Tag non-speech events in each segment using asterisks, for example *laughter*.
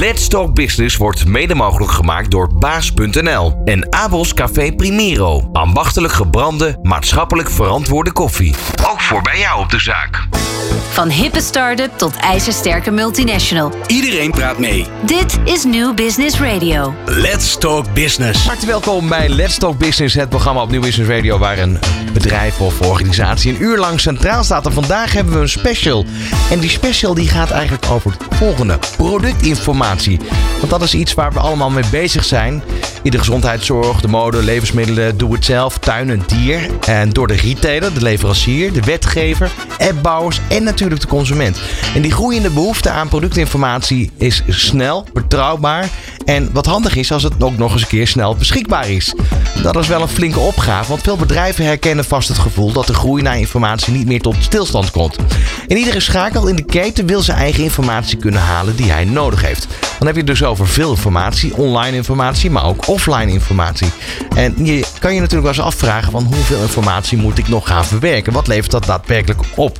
Let's Talk Business wordt mede mogelijk gemaakt door baas.nl en Abels Café Primero. Ambachtelijk gebrande, maatschappelijk verantwoorde koffie. Ook voor bij jou op de zaak. Van hippe start-up tot ijzersterke multinational. Iedereen praat mee. Dit is New Business Radio. Let's Talk Business. Hartelijk welkom bij Let's Talk Business, het programma op New Business Radio waar een bedrijf of organisatie een uur lang centraal staat. En vandaag hebben we een special. En die special die gaat eigenlijk over het volgende: productinformatie. Want dat is iets waar we allemaal mee bezig zijn. In de gezondheidszorg, de mode, levensmiddelen, doe het zelf, tuin en dier. En door de retailer, de leverancier, de wetgever, appbouwers en natuurlijk de consument. En die groeiende behoefte aan productinformatie is snel, betrouwbaar. En wat handig is als het ook nog eens een keer snel beschikbaar is. Dat is wel een flinke opgave, want veel bedrijven herkennen vast het gevoel dat de groei naar informatie niet meer tot stilstand komt. In iedere schakel in de keten wil zijn eigen informatie kunnen halen die hij nodig heeft. Dan heb je het dus over veel informatie, online informatie, maar ook offline informatie. En je kan je natuurlijk wel eens afvragen van hoeveel informatie moet ik nog gaan verwerken? Wat levert dat daadwerkelijk op?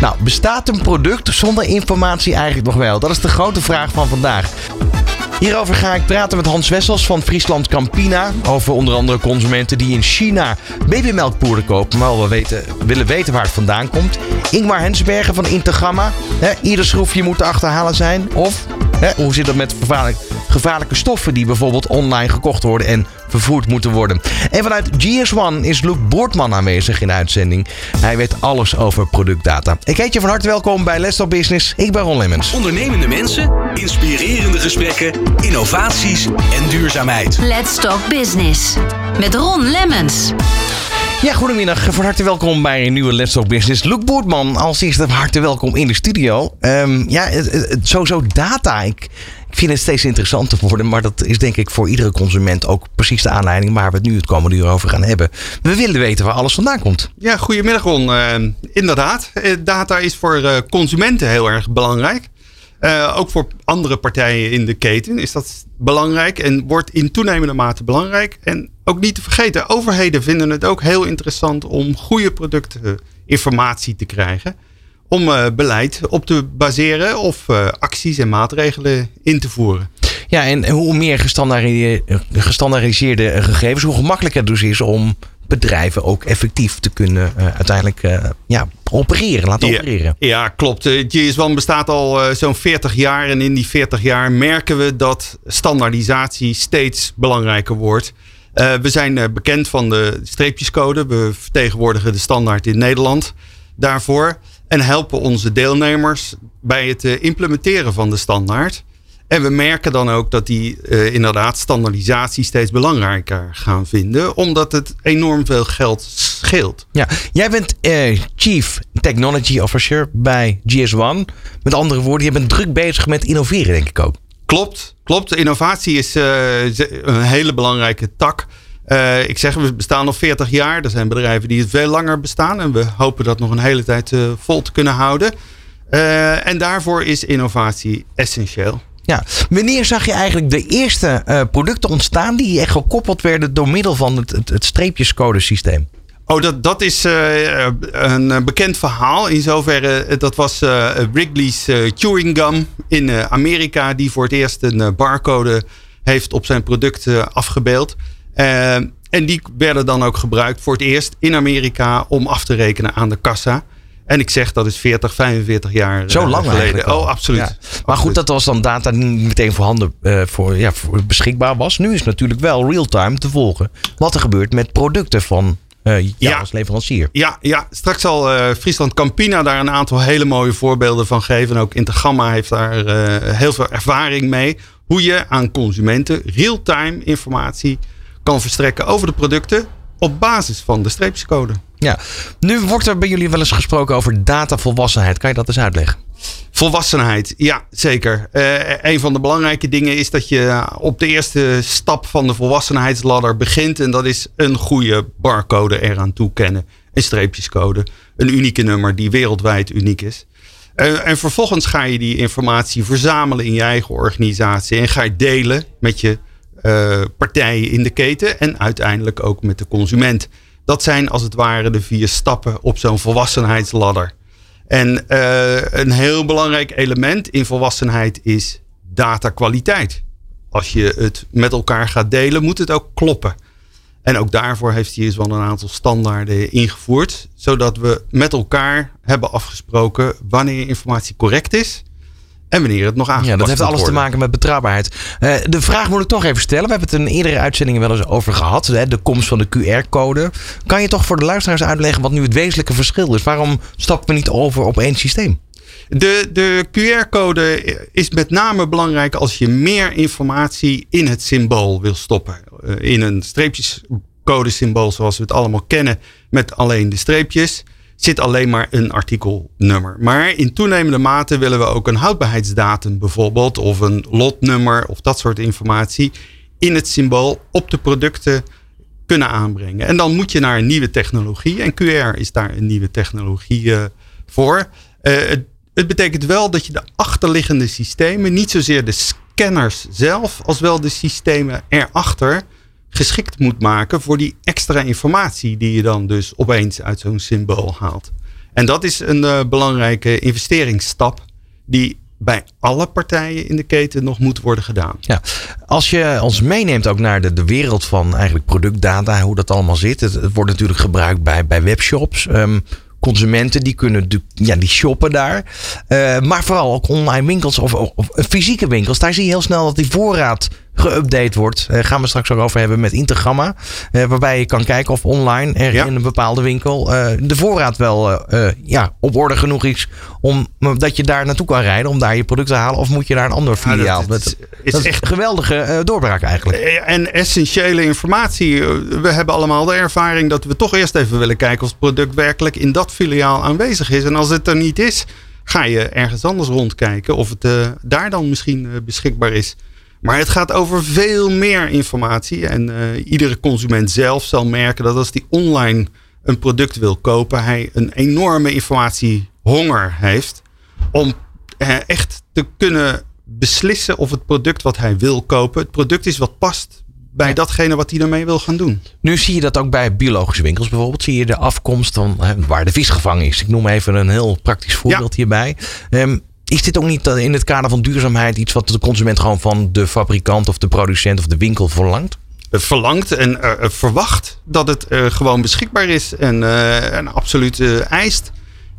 Nou, bestaat een product zonder informatie eigenlijk nog wel? Dat is de grote vraag van vandaag. Hierover ga ik praten met Hans Wessels van Friesland Campina. Over onder andere consumenten die in China babymelkpoeder kopen. Maar wel weten, willen weten waar het vandaan komt. Ingmar Hensbergen van Intergamma. Hè, ieder schroefje moet te achterhalen zijn. Of hoe zit het met gevaarlijk, gevaarlijke stoffen die bijvoorbeeld online gekocht worden en vervoerd moeten worden. En vanuit GS1 is Luc Boortman aanwezig in de uitzending. Hij weet alles over productdata. Ik heet je van harte welkom bij Let's Talk Business. Ik ben Ron Lemmens. Ondernemende mensen, inspirerende gesprekken, innovaties en duurzaamheid. Let's Talk Business. Met Ron Lemmens. Ja, goedemiddag. Van harte welkom bij een nieuwe Let's Talk Business. Luc Boortman, als eerste van harte welkom in de studio. Ehm, ja, het, het, sowieso data. Ik vind het steeds interessanter worden, maar dat is denk ik voor iedere consument ook precies de aanleiding waar we het nu het komende uur over gaan hebben. We willen weten waar alles vandaan komt. Ja, goedemiddag Ron. Eh, inderdaad, eh, data is voor eh, consumenten heel erg belangrijk. Ook voor andere partijen in de keten is dat belangrijk en wordt in toenemende mate belangrijk. En ook niet te vergeten, overheden vinden het ook heel interessant om goede productinformatie te krijgen. Om eh, beleid op te baseren of eh, acties en maatregelen in te voeren. Ja, en hoe meer gestandaardi- gestandaardiseerde gegevens, hoe gemakkelijker het dus is om bedrijven ook effectief te kunnen eh, uiteindelijk ja, opereren, laten opereren. Ja, klopt. GS1 bestaat al zo'n 40 jaar. En in die 40 jaar merken we dat standaardisatie steeds belangrijker wordt. We zijn bekend van de streepjescode. We vertegenwoordigen de standaard in Nederland daarvoor. En helpen onze deelnemers bij het eh, implementeren van de standaard. En we merken dan ook dat die eh, inderdaad standaardisatie steeds belangrijker gaan vinden. Omdat het enorm veel geld scheelt. Ja, jij bent eh, Chief Technology Officer bij GS1. Met andere woorden, je bent druk bezig met innoveren, denk ik ook. Klopt, klopt. Innovatie is een hele belangrijke tak. Eh, ik zeg, we bestaan al 40 jaar. Er zijn bedrijven die het veel langer bestaan. En we hopen dat nog een hele tijd eh, vol te kunnen houden. Eh, en daarvoor is innovatie essentieel. Ja, wanneer zag je eigenlijk de eerste producten ontstaan die echt gekoppeld werden door middel van het, het, het streepjescodesysteem? Oh, dat, dat is een bekend verhaal. In zoverre, dat was Wrigley's chewing gum in Amerika, die voor het eerst een barcode heeft op zijn product afgebeeld. Eh, en die werden dan ook gebruikt voor het eerst in Amerika om af te rekenen aan de kassa. En ik zeg dat is 40, 45 jaar eh, Zo lang geleden. Oh, absoluut. Ja. Maar Absoluut. goed, dat was dan data die niet meteen voorhanden eh, voor, ja, voor beschikbaar was. Nu is het natuurlijk wel real-time te volgen wat er gebeurt met producten van eh jou Ja. als leverancier. Ja, ja, straks zal eh, Friesland Campina daar een aantal hele mooie voorbeelden van geven. En ook Intergamma heeft daar eh, heel veel ervaring mee. Hoe je aan consumenten real-time informatie kan verstrekken over de producten op basis van de streepjescode. Ja. Nu wordt er bij jullie wel eens gesproken over datavolwassenheid. Kan je dat eens uitleggen? Volwassenheid, ja, zeker. Eh, een van de belangrijke dingen is dat je op de eerste stap van de volwassenheidsladder begint. En dat is een goede barcode eraan toekennen. Een streepjescode. Een unieke nummer die wereldwijd uniek is. Eh, en vervolgens ga je die informatie verzamelen in je eigen organisatie. En ga je delen met je partijen in de keten. En uiteindelijk ook met de consument. Dat zijn als het ware de vier stappen op zo'n volwassenheidsladder. En eh, een heel belangrijk element in volwassenheid is datakwaliteit. Als je het met elkaar gaat delen, moet het ook kloppen. En ook daarvoor heeft hij eens wel een aantal standaarden ingevoerd. Zodat we met elkaar hebben afgesproken wanneer informatie correct is. En wanneer het nog aangepast Ja, dat heeft alles te maken met betrouwbaarheid. Eh, de vraag moet ik toch even stellen. We hebben het in eerdere uitzendingen wel eens over gehad. Hè, de komst van de QR-code. Kan je toch voor de luisteraars uitleggen wat nu het wezenlijke verschil is? Waarom stappen we niet over op één systeem? De, de QR-code is met name belangrijk als je meer informatie in het symbool wil stoppen. Eh, In een streepjescodesymbool zoals we het allemaal kennen met alleen de streepjes zit alleen maar een artikelnummer. Maar in toenemende mate willen we ook een houdbaarheidsdatum bijvoorbeeld of een lotnummer of dat soort informatie in het symbool op de producten kunnen aanbrengen. En dan moet je naar een nieuwe technologie. En QR is daar een nieuwe technologie eh, voor. Eh, het, het betekent wel dat je de achterliggende systemen, niet zozeer de scanners zelf, als wel de systemen erachter geschikt moet maken voor die extra informatie die je dan dus opeens uit zo'n symbool haalt. En dat is een eh, belangrijke investeringsstap die bij alle partijen in de keten nog moet worden gedaan. Ja. Als je ons meeneemt ook naar de, de wereld van eigenlijk productdata, hoe dat allemaal zit. Het, wordt natuurlijk gebruikt bij, bij webshops. Ehm, consumenten die kunnen ja, die shoppen daar. Eh, maar vooral ook online winkels of, of, of fysieke winkels. Daar zie je heel snel dat die voorraad geüpdate wordt. Daar gaan we straks ook over hebben met Intergamma. Eh, waarbij je kan kijken of online er Ja. in een bepaalde winkel eh, de voorraad wel eh, eh, ja, op orde genoeg is. Om, dat je daar naartoe kan rijden om daar je product te halen. Of moet je naar een ander Ja, dat- filiaal. Dat, is- dat is echt- een geweldige eh, doorbraak eigenlijk. Eh, En essentiële informatie. Eh, We hebben allemaal de ervaring dat we toch eerst even willen kijken of het product werkelijk in dat filiaal aanwezig is. En als het er niet is, ga je ergens anders rondkijken of het eh, daar dan misschien eh, beschikbaar is. Maar het gaat over veel meer informatie. En eh, iedere consument zelf zal merken dat als die online een product wil kopen, hij een enorme informatiehonger heeft om eh, echt te kunnen beslissen of het product wat hij wil kopen, het product is wat past bij datgene wat hij ermee wil gaan doen. Nu zie je dat ook bij biologische winkels bijvoorbeeld. Zie je de afkomst van hè, waar de vis gevangen is. Ik noem even een heel praktisch voorbeeld hierbij. Ehm, is dit ook niet eh, in het kader van duurzaamheid iets wat de consument gewoon van de fabrikant of de producent of de winkel verlangt? Verlangt en eh, verwacht dat het eh, gewoon beschikbaar is en, eh, en absoluut eist.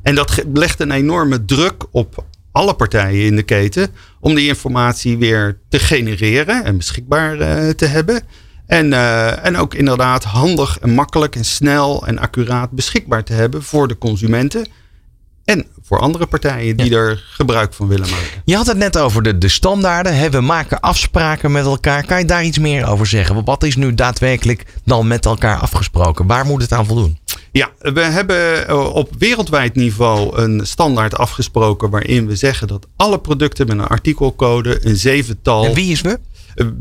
En dat legt een enorme druk op alle partijen in de keten om die informatie weer te genereren en beschikbaar te hebben. En, en ook inderdaad handig en makkelijk en snel en accuraat beschikbaar te hebben voor de consumenten. En voor andere partijen die er gebruik van willen maken. Je had het net over de, de standaarden. Hè? We maken afspraken met elkaar. Kan je daar iets meer over zeggen? Wat is nu daadwerkelijk dan met elkaar afgesproken? Waar moet het aan voldoen? Ja, we hebben eh, op wereldwijd niveau een standaard afgesproken waarin we zeggen dat alle producten met een artikelcode, een zevental. En wie is we?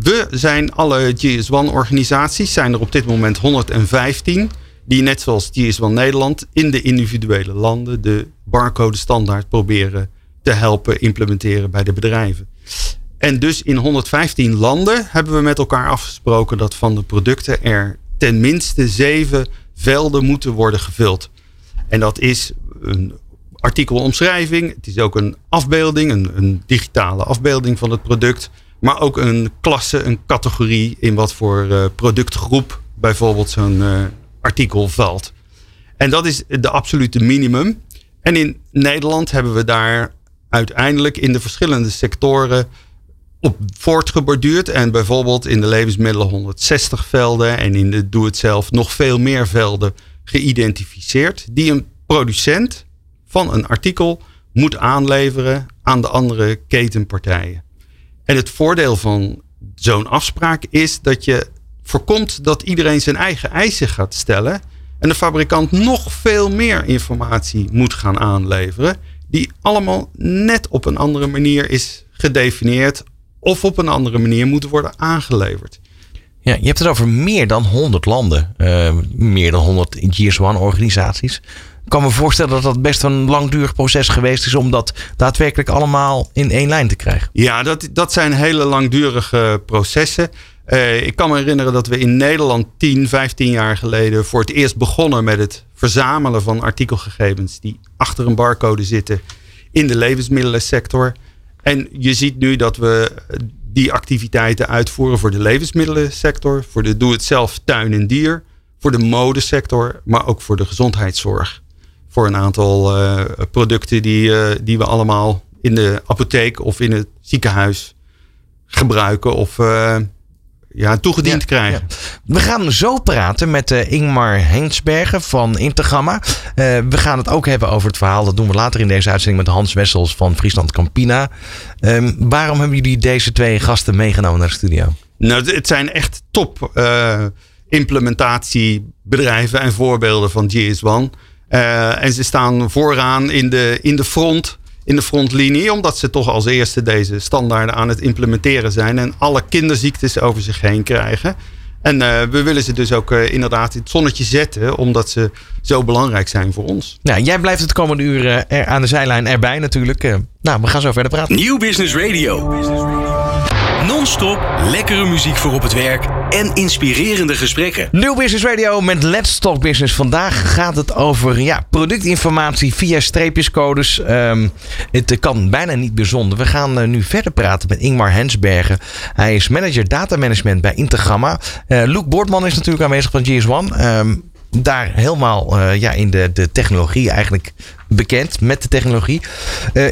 We zijn alle GS1-organisaties, zijn er op dit moment 115, die net zoals GS1 Nederland in de individuele landen de barcode standaard proberen te helpen implementeren bij de bedrijven. En dus in 115 landen hebben we met elkaar afgesproken dat van de producten er ten minste zeven velden moeten worden gevuld. En dat is een artikelomschrijving, het is ook een afbeelding, een, een digitale afbeelding van het product, maar ook een klasse, een categorie in wat voor eh, productgroep bijvoorbeeld zo'n eh, artikel valt. En dat is de absolute minimum. En in Nederland hebben we daar uiteindelijk in de verschillende sectoren op voortgeborduurd. En bijvoorbeeld in de levensmiddelen 160 velden en in de doe-het-zelf nog veel meer velden geïdentificeerd. Die een producent van een artikel moet aanleveren aan de andere ketenpartijen. En het voordeel van zo'n afspraak is dat je voorkomt dat iedereen zijn eigen eisen gaat stellen. En de fabrikant nog veel meer informatie moet gaan aanleveren. Die allemaal net op een andere manier is gedefinieerd. Of op een andere manier moet worden aangeleverd. Ja, je hebt het over meer dan 100 landen. eh, meer dan 100 GS1-organisaties. Ik kan me voorstellen dat dat best een langdurig proces geweest is om dat daadwerkelijk allemaal in één lijn te krijgen. Ja, dat, dat zijn hele langdurige processen. Eh, ik kan me herinneren dat we in Nederland 10, 15 jaar geleden voor het eerst begonnen met het verzamelen van artikelgegevens die achter een barcode zitten in de levensmiddelensector. En je ziet nu dat we die activiteiten uitvoeren voor de levensmiddelensector, voor de doe-het-zelf tuin en dier, voor de modesector, maar ook voor de gezondheidszorg. Voor een aantal uh, producten die, uh, die we allemaal in de apotheek of in het ziekenhuis gebruiken of ja, toegediend Ja, krijgen. ja. We gaan zo praten met eh, Ingmar Heensbergen van Intergamma. Eh, we gaan het ook hebben over het verhaal. Dat doen we later in deze uitzending met Hans Wessels van Friesland Campina. Ehm, waarom hebben jullie deze twee gasten meegenomen naar de studio? Nou, het- zijn echt top eh, implementatiebedrijven en voorbeelden van GS1. Eh, en ze staan vooraan in de, in de front, in de frontlinie, omdat ze toch als eerste deze standaarden aan het implementeren zijn en alle kinderziektes over zich heen krijgen. En eh, we willen ze dus ook eh, inderdaad in het zonnetje zetten, omdat ze zo belangrijk zijn voor ons. Nou, jij blijft het komende uur eh, er aan de zijlijn erbij natuurlijk. Nou, we gaan zo verder praten. Nieuw Business Radio. Non-stop lekkere muziek voor op het werk en inspirerende gesprekken. Nieuw Business Radio met Let's Talk Business. Vandaag gaat het over ja, productinformatie via streepjescodes. Ehm, het kan bijna niet bijzonder. We gaan eh, nu verder praten met Ingmar Hensbergen. Hij is manager data management bij Intergamma. Eh Luc Boortman is natuurlijk aanwezig van GS1. Ehm, daar helemaal eh, ja, in de, de technologie eigenlijk bekend met de technologie.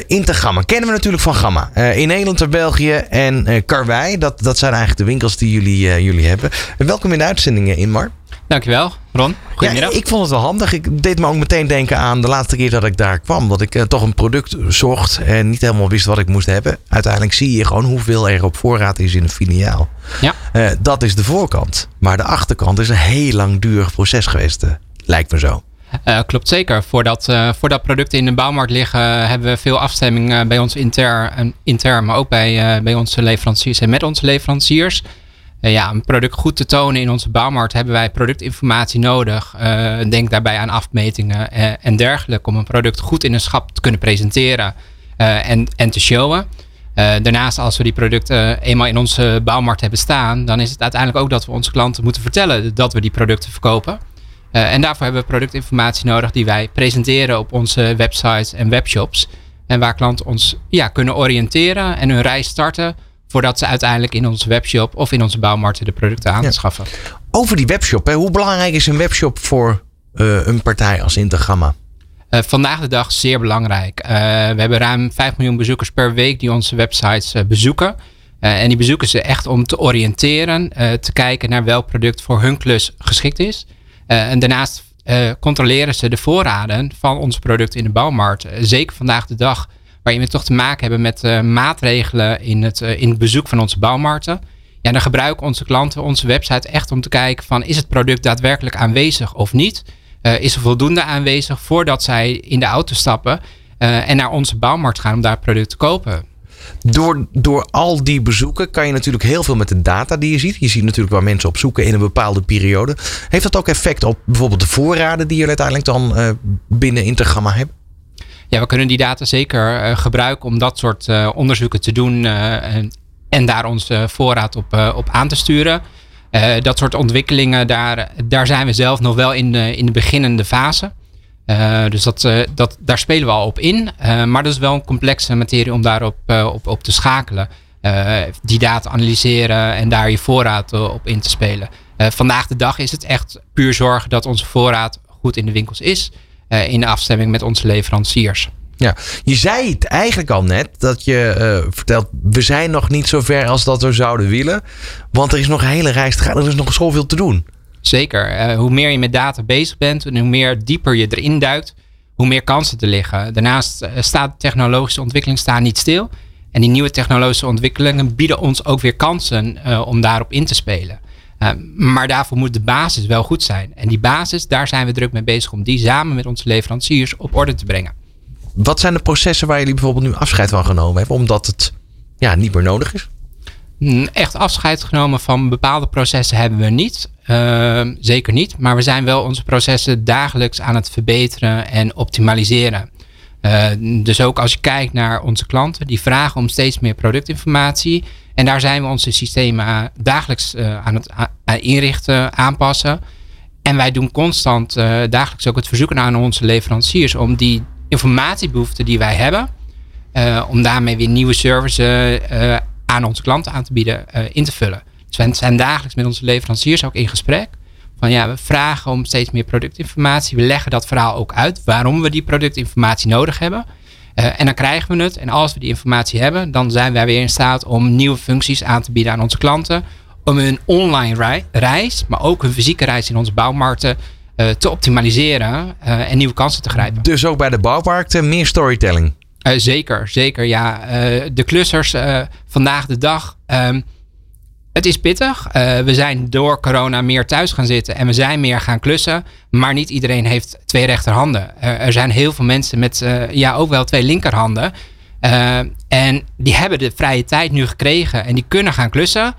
Intergamma kennen we natuurlijk van Gamma. Eh, in Nederland en België en Karwei. Dat, dat zijn eigenlijk de winkels die jullie, jullie hebben. welkom in de uitzendingen, Inmar. Dankjewel, Ron. Goedemiddag. Ja, ik vond het wel handig. Ik deed me ook meteen denken aan de laatste keer dat ik daar kwam. Dat ik eh, toch een product zocht en niet helemaal wist wat ik moest hebben. Uiteindelijk zie je gewoon hoeveel er op voorraad is in een filiaal. Ja. Eh, dat is de voorkant. Maar de achterkant is een heel langdurig proces geweest. eh, lijkt me zo. Klopt zeker. Voordat, voordat producten in de bouwmarkt liggen, hebben we veel afstemming bij ons inter, en intern, maar ook bij, bij onze leveranciers en met onze leveranciers. Eh, ja, een product goed te tonen in onze bouwmarkt hebben wij productinformatie nodig. Eh, denk daarbij aan afmetingen eh, en dergelijke om een product goed in een schap te kunnen presenteren en, en te showen. Daarnaast, als we die producten eenmaal in onze bouwmarkt hebben staan, dan is het uiteindelijk ook dat we onze klanten moeten vertellen dat we die producten verkopen. En daarvoor hebben we productinformatie nodig die wij presenteren op onze websites en webshops. En waar klanten ons ja, kunnen oriënteren en hun reis starten voordat ze uiteindelijk in onze webshop of in onze bouwmarkten de producten aanschaffen. Over die webshop. Hè. Hoe belangrijk is een webshop voor eh, een partij als Intergamma? Eh, vandaag de dag zeer belangrijk. Eh, we hebben ruim 5 miljoen bezoekers per week die onze websites bezoeken. En die bezoeken ze echt om te oriënteren, te kijken naar welk product voor hun klus geschikt is. En daarnaast controleren ze de voorraden van onze producten in de bouwmarkt. Zeker vandaag de dag, waarin we toch te maken hebben met eh, maatregelen in het, eh, in het bezoek van onze bouwmarkten. Ja, dan gebruiken onze klanten onze website echt om te kijken van is het product daadwerkelijk aanwezig of niet? Eh, is er voldoende aanwezig voordat zij in de auto stappen en naar onze bouwmarkt gaan om daar product te kopen? Door, door al die bezoeken kan je natuurlijk heel veel met de data die je ziet. Je ziet natuurlijk waar mensen op zoeken in een bepaalde periode. Heeft dat ook effect op bijvoorbeeld de voorraden die je uiteindelijk dan binnen Intergamma hebt? Ja, we kunnen die data zeker eh, gebruiken om dat soort eh, onderzoeken te doen eh, en, en daar onze voorraad op, op aan te sturen. Dat soort ontwikkelingen, daar, daar zijn we zelf nog wel in de, in de beginnende fase. Dus dat, dat, daar spelen we al op in. Maar dat is wel een complexe materie om daarop op, op te schakelen. Die data analyseren en daar je voorraad op in te spelen. Vandaag de dag is het echt puur zorgen dat onze voorraad goed in de winkels is. Eh, in afstemming met onze leveranciers. Ja, je zei het eigenlijk al net dat je eh, vertelt, we zijn nog niet zo ver als dat we zouden willen. Want er is nog een hele reis te gaan, er is nog zoveel te doen. Zeker. Eh, hoe meer je met data bezig bent en hoe meer dieper je erin duikt, hoe meer kansen te liggen. Daarnaast staat de technologische ontwikkeling staan niet stil. En die nieuwe technologische ontwikkelingen bieden ons ook weer kansen om daarop in te spelen. Eh, maar daarvoor moet de basis wel goed zijn. En die basis, daar zijn we druk mee bezig om die samen met onze leveranciers op orde te brengen. Wat zijn de processen waar jullie bijvoorbeeld nu afscheid van genomen hebben, omdat het ja, niet meer nodig is? Mm, Echt afscheid genomen van bepaalde processen hebben we niet. Uh, zeker niet. Maar we zijn wel onze processen dagelijks aan het verbeteren en optimaliseren. Uh, dus ook als je kijkt naar onze klanten, die vragen om steeds meer productinformatie. En daar zijn we onze systemen aan- dagelijks uh, aan het inrichten, aanpassen. En wij doen constant uh, dagelijks ook het verzoeken aan onze leveranciers om die informatiebehoeften die wij hebben, om daarmee weer nieuwe services aan onze klanten aan te bieden, in te vullen. Dus we zijn dagelijks met onze leveranciers ook in gesprek. Van ja, we vragen om steeds meer productinformatie. We leggen dat verhaal ook uit waarom we die productinformatie nodig hebben. Uh, en dan krijgen we het. En als we die informatie hebben, dan zijn wij weer in staat om nieuwe functies aan te bieden aan onze klanten. Om hun online reis, maar ook hun fysieke reis in onze bouwmarkten uh, te optimaliseren uh, en nieuwe kansen te grijpen. Dus ook bij de bouwmarkten meer storytelling? zeker, zeker. Ja, de klussers vandaag de dag. Um, het is pittig. Uh, we zijn door corona meer thuis gaan zitten en we zijn meer gaan klussen. Maar niet iedereen heeft twee rechterhanden. Uh, er zijn heel veel mensen met uh, ja, ook wel twee linkerhanden. en die hebben de vrije tijd nu gekregen en die kunnen gaan klussen.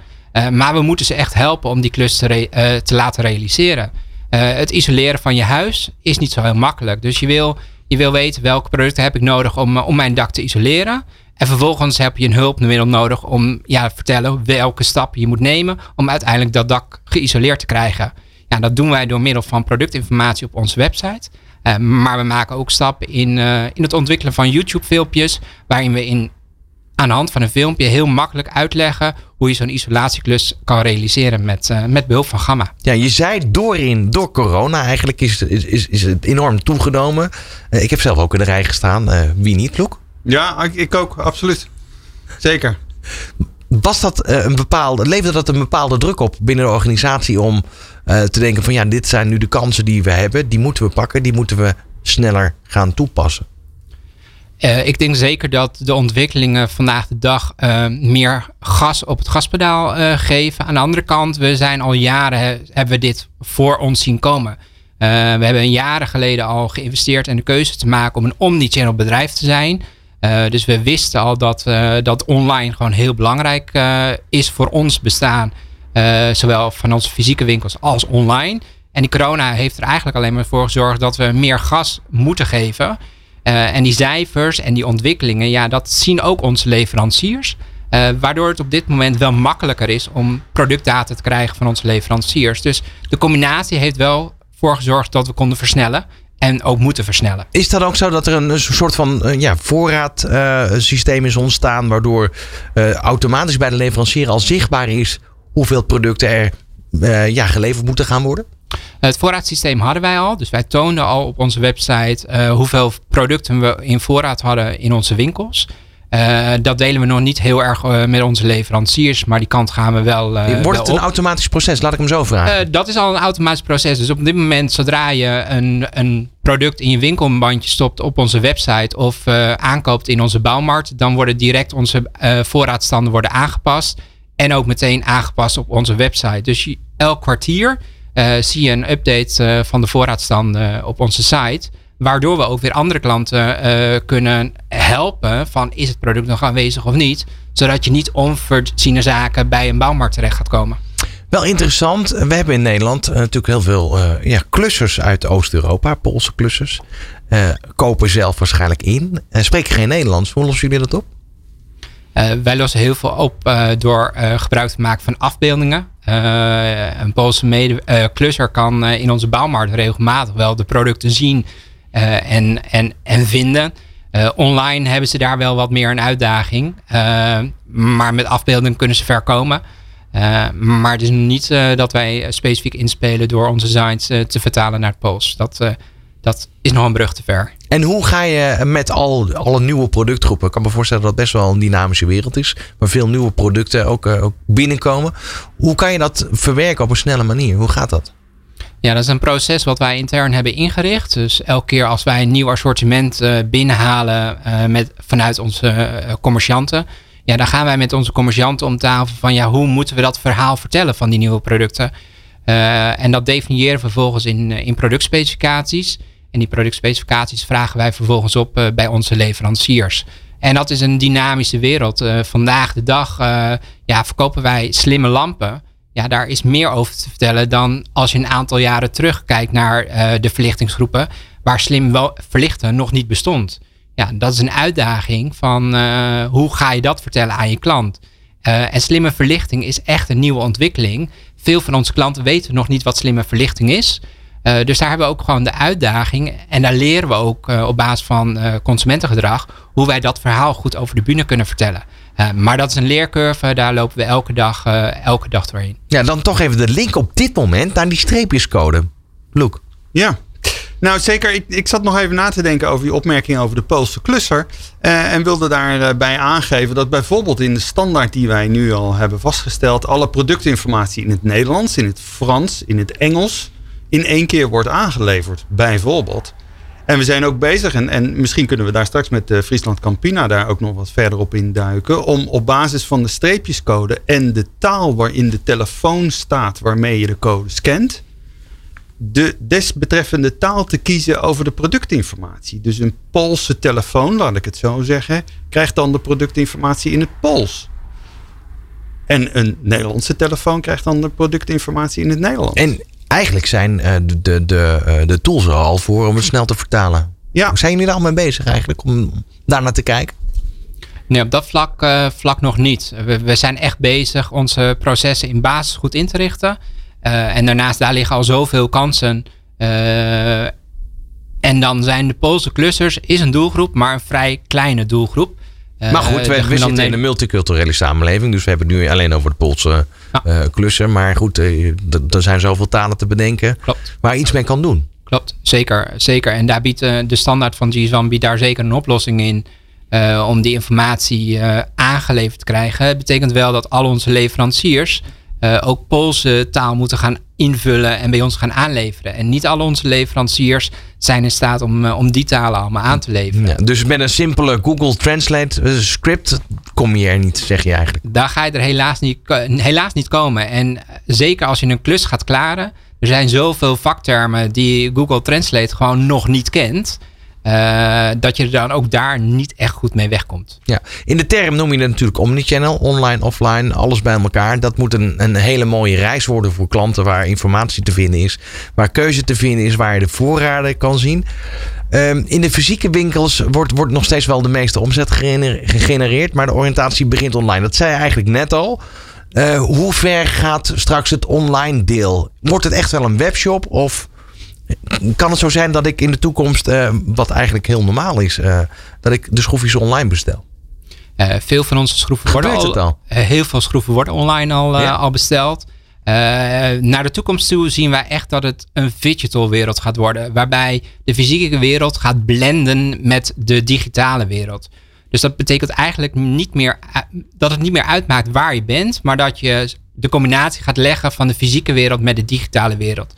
maar we moeten ze echt helpen om die klus te, te laten realiseren. het isoleren van je huis is niet zo heel makkelijk. Dus je wil, je wil weten welke producten heb ik nodig om, om mijn dak te isoleren. En vervolgens heb je een hulpmiddel nodig om ja, vertellen welke stappen je moet nemen om uiteindelijk dat dak geïsoleerd te krijgen. Ja, dat doen wij door middel van productinformatie op onze website. Uh, maar we maken ook stappen in, uh, in het ontwikkelen van YouTube-filmpjes, waarin we in, aan de hand van een filmpje heel makkelijk uitleggen hoe je zo'n isolatieklus kan realiseren met, uh, met behulp van Gamma. Ja, je zei doorin, door corona eigenlijk is, is, is, is het enorm toegenomen. ik heb zelf ook in de rij gestaan. wie niet, Loek? Ja, ik ook, absoluut. Zeker. Was dat uh, een bepaalde, leverde dat een bepaalde druk op binnen de organisatie om uh, te denken van ja, dit zijn nu de kansen die we hebben, die moeten we pakken, die moeten we sneller gaan toepassen? Uh, ik denk zeker dat de ontwikkelingen vandaag de dag meer gas op het gaspedaal geven. Aan de andere kant, we zijn al jaren, hebben we dit voor ons zien komen. we hebben jaren geleden al geïnvesteerd en de keuze te maken om een omnichannel bedrijf te zijn. Uh, dus we wisten al dat, uh, dat online gewoon heel belangrijk uh, is voor ons bestaan. zowel van onze fysieke winkels als online. En die corona heeft er eigenlijk alleen maar voor gezorgd dat we meer gas moeten geven. en die cijfers en die ontwikkelingen, ja, dat zien ook onze leveranciers. waardoor het op dit moment wel makkelijker is om productdata te krijgen van onze leveranciers. Dus de combinatie heeft wel voor gezorgd dat we konden versnellen en ook moeten versnellen. Is dat ook zo dat er een, soort van uh, ja, voorraadsysteem uh, is ontstaan, waardoor uh, automatisch bij de leverancier al zichtbaar is hoeveel producten er uh, ja, geleverd moeten gaan worden? Het voorraadsysteem hadden wij al. Dus wij toonden al op onze website hoeveel producten we in voorraad hadden in onze winkels. Uh, dat delen we nog niet heel erg uh, met onze leveranciers, maar die kant gaan we wel. Uh, Wordt het een automatisch proces? Laat ik hem zo vragen. dat is al een automatisch proces. Dus op dit moment, zodra je een, een product in je winkelbandje stopt op onze website of aankoopt in onze bouwmarkt, dan worden direct onze voorraadstanden worden aangepast. En ook meteen aangepast op onze website. Dus je, elk kwartier zie je een update van de voorraadstanden op onze site. Waardoor we ook weer andere klanten uh, kunnen helpen van is het product nog aanwezig of niet. Zodat je niet onvoorziene zaken bij een bouwmarkt terecht gaat komen. Wel interessant. We hebben in Nederland uh, natuurlijk heel veel uh, ja, klussers uit Oost-Europa, Poolse klussers. kopen zelf waarschijnlijk in. spreken geen Nederlands. Hoe lossen jullie dat op? wij lossen heel veel op door gebruik te maken van afbeeldingen. een Poolse mede, klusser kan in onze bouwmarkt regelmatig wel de producten zien eh, en, en, en vinden. Uh, online hebben ze daar wel wat meer een uitdaging. Uh, maar met afbeelding kunnen ze ver komen. Maar het is niet dat wij specifiek inspelen door onze designs te vertalen naar het Pools. Dat, dat is nog een brug te ver. En hoe ga je met al alle nieuwe productgroepen? Ik kan me voorstellen dat het best wel een dynamische wereld is. Waar veel nieuwe producten ook, ook binnenkomen. Hoe kan je dat verwerken op een snelle manier? Hoe gaat dat? Ja, dat is een proces wat wij intern hebben ingericht. Dus elke keer als wij een nieuw assortiment uh, binnenhalen uh, met, vanuit onze uh, commercianten, ja, dan gaan wij met onze commercianten om tafel van ja, hoe moeten we dat verhaal vertellen van die nieuwe producten. en dat definiëren we vervolgens in, in productspecificaties. En die productspecificaties vragen wij vervolgens op bij onze leveranciers. En dat is een dynamische wereld. vandaag de dag ja, verkopen wij slimme lampen ja, daar is meer over te vertellen dan als je een aantal jaren terugkijkt naar uh, de verlichtingsgroepen, waar slim wel verlichten nog niet bestond. Ja, dat is een uitdaging van uh, hoe ga je dat vertellen aan je klant. Uh, en slimme verlichting is echt een nieuwe ontwikkeling. Veel van onze klanten weten nog niet wat slimme verlichting is. Dus daar hebben we ook gewoon de uitdaging. En daar leren we ook op basis van consumentengedrag hoe wij dat verhaal goed over de bühne kunnen vertellen. Maar dat is een leercurve, daar lopen we elke dag, elke dag doorheen. Ja, dan toch even de link op dit moment naar die streepjescode. Luke. Ja, nou, zeker. Ik, ik zat nog even na te denken over die opmerking over de Poolse klusser. Uh, en wilde daarbij aangeven dat bijvoorbeeld in de standaard die wij nu al hebben vastgesteld. alle productinformatie in het Nederlands, in het Frans, in het Engels. in één keer wordt aangeleverd, bijvoorbeeld. En we zijn ook bezig, en, en misschien kunnen we daar straks met uh, Friesland Campina daar ook nog wat verder op induiken. Om op basis van de streepjescode en de taal waarin de telefoon staat waarmee je de code scant de desbetreffende taal te kiezen over de productinformatie. Dus een Poolse telefoon, laat ik het zo zeggen, krijgt dan de productinformatie in het Pools. En een Nederlandse telefoon krijgt dan de productinformatie in het Nederlands. En eigenlijk zijn uh, de, de, de, uh, de tools er al voor om het snel te vertalen. Ja. Zijn jullie daar al mee bezig eigenlijk om daar naar te kijken? Nee, op dat vlak, uh, vlak nog niet. We, we zijn echt bezig onze processen in basis goed in te richten. Uh, en daarnaast, daar liggen al zoveel kansen. Uh, en dan zijn de Poolse clusters is een doelgroep, maar een vrij kleine doelgroep. Uh, maar goed, we, we zitten in een multiculturele samenleving. Dus we hebben het nu alleen over de Poolse ja. cluster. Maar goed, er zijn zoveel talen te bedenken Klopt. waar iets mee kan doen. Klopt, zeker. zeker. En daar biedt de standaard van biedt daar zeker een oplossing in. om die informatie aangeleverd te krijgen. Het betekent wel dat al onze leveranciers uh, ook Poolse taal moeten gaan invullen en bij ons gaan aanleveren. En niet al onze leveranciers zijn in staat om, uh, om die talen allemaal aan te leveren. Ja, dus met een simpele Google Translate uh, script kom je er niet, zeg je eigenlijk? Daar ga je er helaas niet, helaas niet komen. En zeker als je een klus gaat klaren. Er zijn zoveel vaktermen die Google Translate gewoon nog niet kent. Uh, dat je dan ook daar niet echt goed mee wegkomt. Ja, in de term noem je het natuurlijk omnichannel, online, offline, alles bij elkaar. Dat moet een, een hele mooie reis worden voor klanten waar informatie te vinden is, waar keuze te vinden is, waar je de voorraden kan zien. Um, in de fysieke winkels wordt, wordt nog steeds wel de meeste omzet gegenereerd, maar de oriëntatie begint online. Dat zei je eigenlijk net al. Uh, hoe ver gaat straks het online deel? Wordt het echt wel een webshop of kan het zo zijn dat ik in de toekomst, uh, wat eigenlijk heel normaal is, uh, dat ik de schroefjes online bestel? Uh, veel van onze schroeven worden al, al? heel veel schroeven worden online al, ja. al besteld. naar de toekomst toe zien wij echt dat het een digital wereld gaat worden. Waarbij de fysieke wereld gaat blenden met de digitale wereld. Dus dat betekent eigenlijk niet meer dat het niet meer uitmaakt waar je bent, maar dat je de combinatie gaat leggen van de fysieke wereld met de digitale wereld.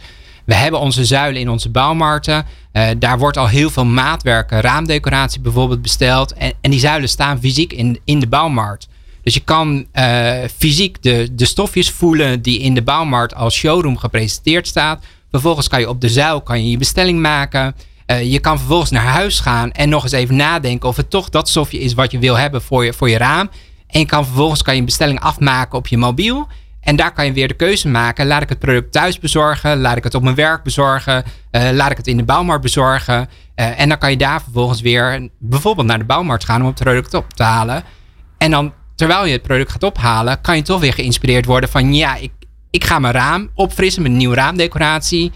We hebben onze zuilen in onze bouwmarkten. Uh, daar wordt al heel veel maatwerk, raamdecoratie bijvoorbeeld besteld. En, en, die zuilen staan fysiek in, in de bouwmarkt. Dus je kan uh, fysiek de, de stofjes voelen die in de bouwmarkt als showroom gepresenteerd staat. Vervolgens kan je op de zuil kan je, je bestelling maken. Je kan vervolgens naar huis gaan en nog eens even nadenken of het toch dat stofje is wat je wil hebben voor je, voor je raam. En je kan vervolgens kan je een bestelling afmaken op je mobiel. En daar kan je weer de keuze maken. Laat ik het product thuis bezorgen? Laat ik het op mijn werk bezorgen? Uh, laat ik het in de bouwmarkt bezorgen? Uh, en dan kan je daar vervolgens weer bijvoorbeeld naar de bouwmarkt gaan om het product op te halen. En dan terwijl je het product gaat ophalen, kan je toch weer geïnspireerd worden van ja, ik, ik ga mijn raam opfrissen met een nieuwe raamdecoratie.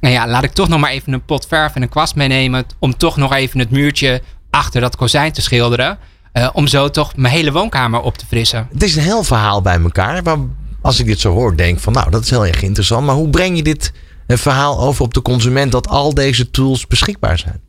Nou ja, laat ik toch nog maar even een pot verf en een kwast meenemen om toch nog even het muurtje achter dat kozijn te schilderen. Uh, om zo toch mijn hele woonkamer op te frissen. Het is een heel verhaal bij elkaar. Als ik dit zo hoor, denk van nou, dat is heel erg interessant. Maar hoe breng je dit een verhaal over op de consument dat al deze tools beschikbaar zijn?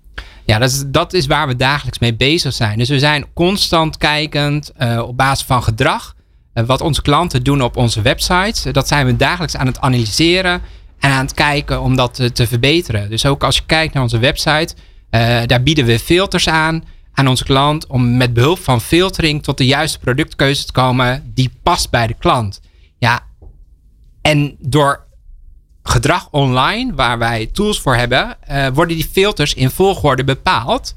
Ja, dat is, dat is waar we dagelijks mee bezig zijn. Dus we zijn constant kijkend uh, op basis van gedrag. Uh, wat onze klanten doen op onze website. Dat zijn we dagelijks aan het analyseren en aan het kijken om dat te, te verbeteren. Dus ook als je kijkt naar onze website, daar bieden we filters aan aan onze klant om met behulp van filtering tot de juiste productkeuze te komen die past bij de klant. Ja, en door gedrag online, waar wij tools voor hebben, uh, worden die filters in volgorde bepaald.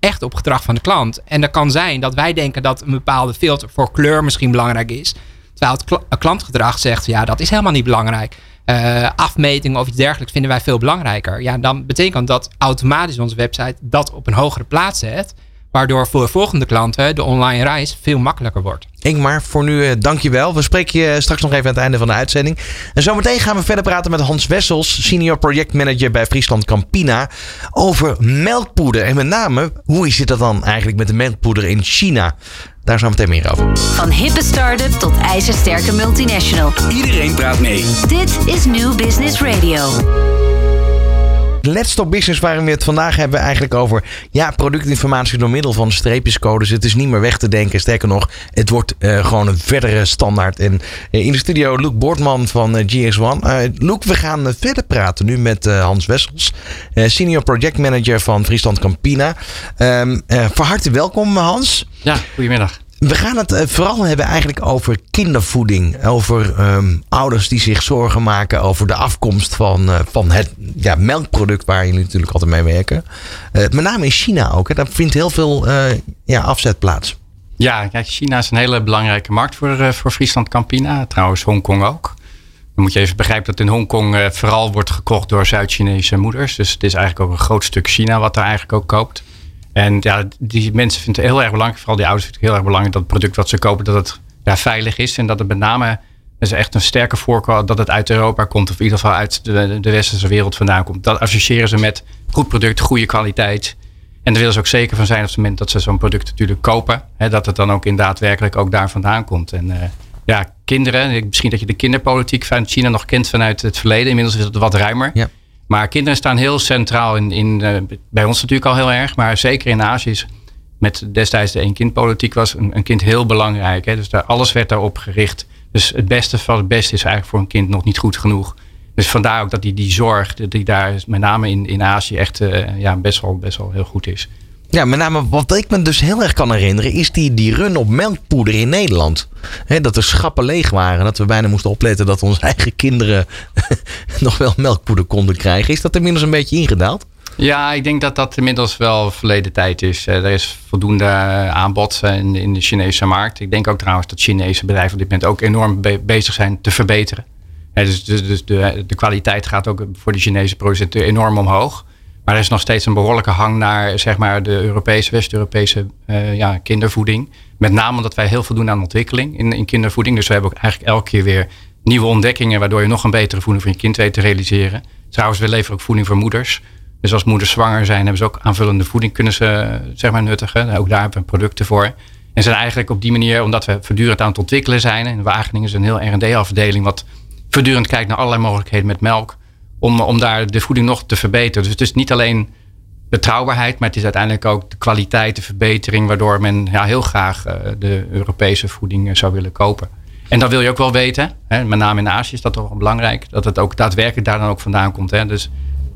Echt op gedrag van de klant. En dat kan zijn dat wij denken dat een bepaalde filter voor kleur misschien belangrijk is. Terwijl het kl klantgedrag zegt, ja, dat is helemaal niet belangrijk. Uh, afmetingen of iets dergelijks vinden wij veel belangrijker. Ja, dan betekent dat automatisch onze website dat op een hogere plaats zet. Waardoor voor volgende klanten de online reis veel makkelijker wordt. Ingmar, voor nu uh, dankjewel. We spreken je straks nog even aan het einde van de uitzending. En zometeen gaan we verder praten met Hans Wessels, senior projectmanager bij Friesland Campina, over melkpoeder. En met name, hoe zit dat dan eigenlijk met de melkpoeder in China? Daar zo meteen meer over. Van hippe start-up tot ijzersterke multinational. Iedereen praat mee. Dit is New Business Radio. Let's Talk Business, waarin we het vandaag hebben eigenlijk over ja, productinformatie door middel van streepjescodes. Het is niet meer weg te denken. Sterker nog, het wordt uh, gewoon een verdere standaard. En uh, in de studio Luc Boortman van uh, GX1. Luc, we gaan verder praten nu met Hans Wessels, senior project manager van Friesland Campina. Um, van harte welkom Hans. Ja, goedemiddag. We gaan het eh, vooral hebben eigenlijk over kindervoeding. Over um, ouders die zich zorgen maken over de afkomst van, uh, van het ja, melkproduct waar jullie natuurlijk altijd mee werken. Uh, met name in China ook. Daar vindt heel veel ja, afzet plaats. Ja, kijk, China is een hele belangrijke markt voor, voor Friesland Campina. Trouwens Hongkong ook. Dan moet je even begrijpen dat in Hongkong vooral wordt gekocht door Zuid-Chinese moeders. Dus het is eigenlijk ook een groot stuk China wat daar eigenlijk ook koopt. En ja, die mensen vinden het heel erg belangrijk, vooral die ouders vinden het heel erg belangrijk dat het product wat ze kopen, dat het ja, veilig is. En dat het met name, is echt een sterke voorkeur dat het uit Europa komt, of in ieder geval uit de, de westerse wereld vandaan komt. Dat associëren ze met goed product, goede kwaliteit. En daar willen ze ook zeker van zijn op het moment dat ze zo'n product natuurlijk kopen, hè, dat het dan ook in daadwerkelijk ook daar vandaan komt. En uh, ja, kinderen, misschien dat je de kinderpolitiek van China nog kent vanuit het verleden. Inmiddels is het wat ruimer. Ja. Maar kinderen staan heel centraal in, in uh, bij ons natuurlijk al heel erg, maar zeker in Azië is met destijds de één-kind-politiek was een, kind heel belangrijk. Hè? Dus daar, alles werd daarop gericht. Dus het beste van het beste is eigenlijk voor een kind nog niet goed genoeg. Dus vandaar ook dat die, die zorg, die daar met name in, in Azië echt uh, ja, best, wel, best wel heel goed is. Ja, met name wat ik me dus heel erg kan herinneren, is die, die run op melkpoeder in Nederland. dat de schappen leeg waren. Dat we bijna moesten opletten dat onze eigen kinderen *laughs* nog wel melkpoeder konden krijgen. Is dat inmiddels een beetje ingedaald? Ja, ik denk dat dat inmiddels wel verleden tijd is. Er is voldoende aanbod in, in de Chinese markt. Ik denk ook trouwens dat Chinese bedrijven op dit moment ook enorm bezig zijn te verbeteren. dus, dus, dus de, de kwaliteit gaat ook voor de Chinese producenten enorm omhoog. Maar er is nog steeds een behoorlijke hang naar zeg maar, de Europese, West-Europese uh, ja, kindervoeding. Met name omdat wij heel veel doen aan ontwikkeling in, in kindervoeding. Dus we hebben ook eigenlijk elke keer weer nieuwe ontdekkingen, waardoor je nog een betere voeding voor je kind weet te realiseren. Trouwens, we leveren ook voeding voor moeders. Dus als moeders zwanger zijn, hebben ze ook aanvullende voeding kunnen ze zeg maar, nuttigen. Ook daar hebben we producten voor. En zijn eigenlijk op die manier, omdat we voortdurend aan het ontwikkelen zijn. En Wageningen is een heel R&D-afdeling wat voortdurend kijkt naar allerlei mogelijkheden met melk om, om daar de voeding nog te verbeteren. Dus het is niet alleen betrouwbaarheid, maar het is uiteindelijk ook de kwaliteit, de verbetering, waardoor men ja, heel graag uh, de Europese voeding uh, zou willen kopen. En dat wil je ook wel weten. Hè? Met name in Azië is dat toch wel belangrijk. Dat het ook daadwerkelijk daar dan ook vandaan komt. Hè? Dus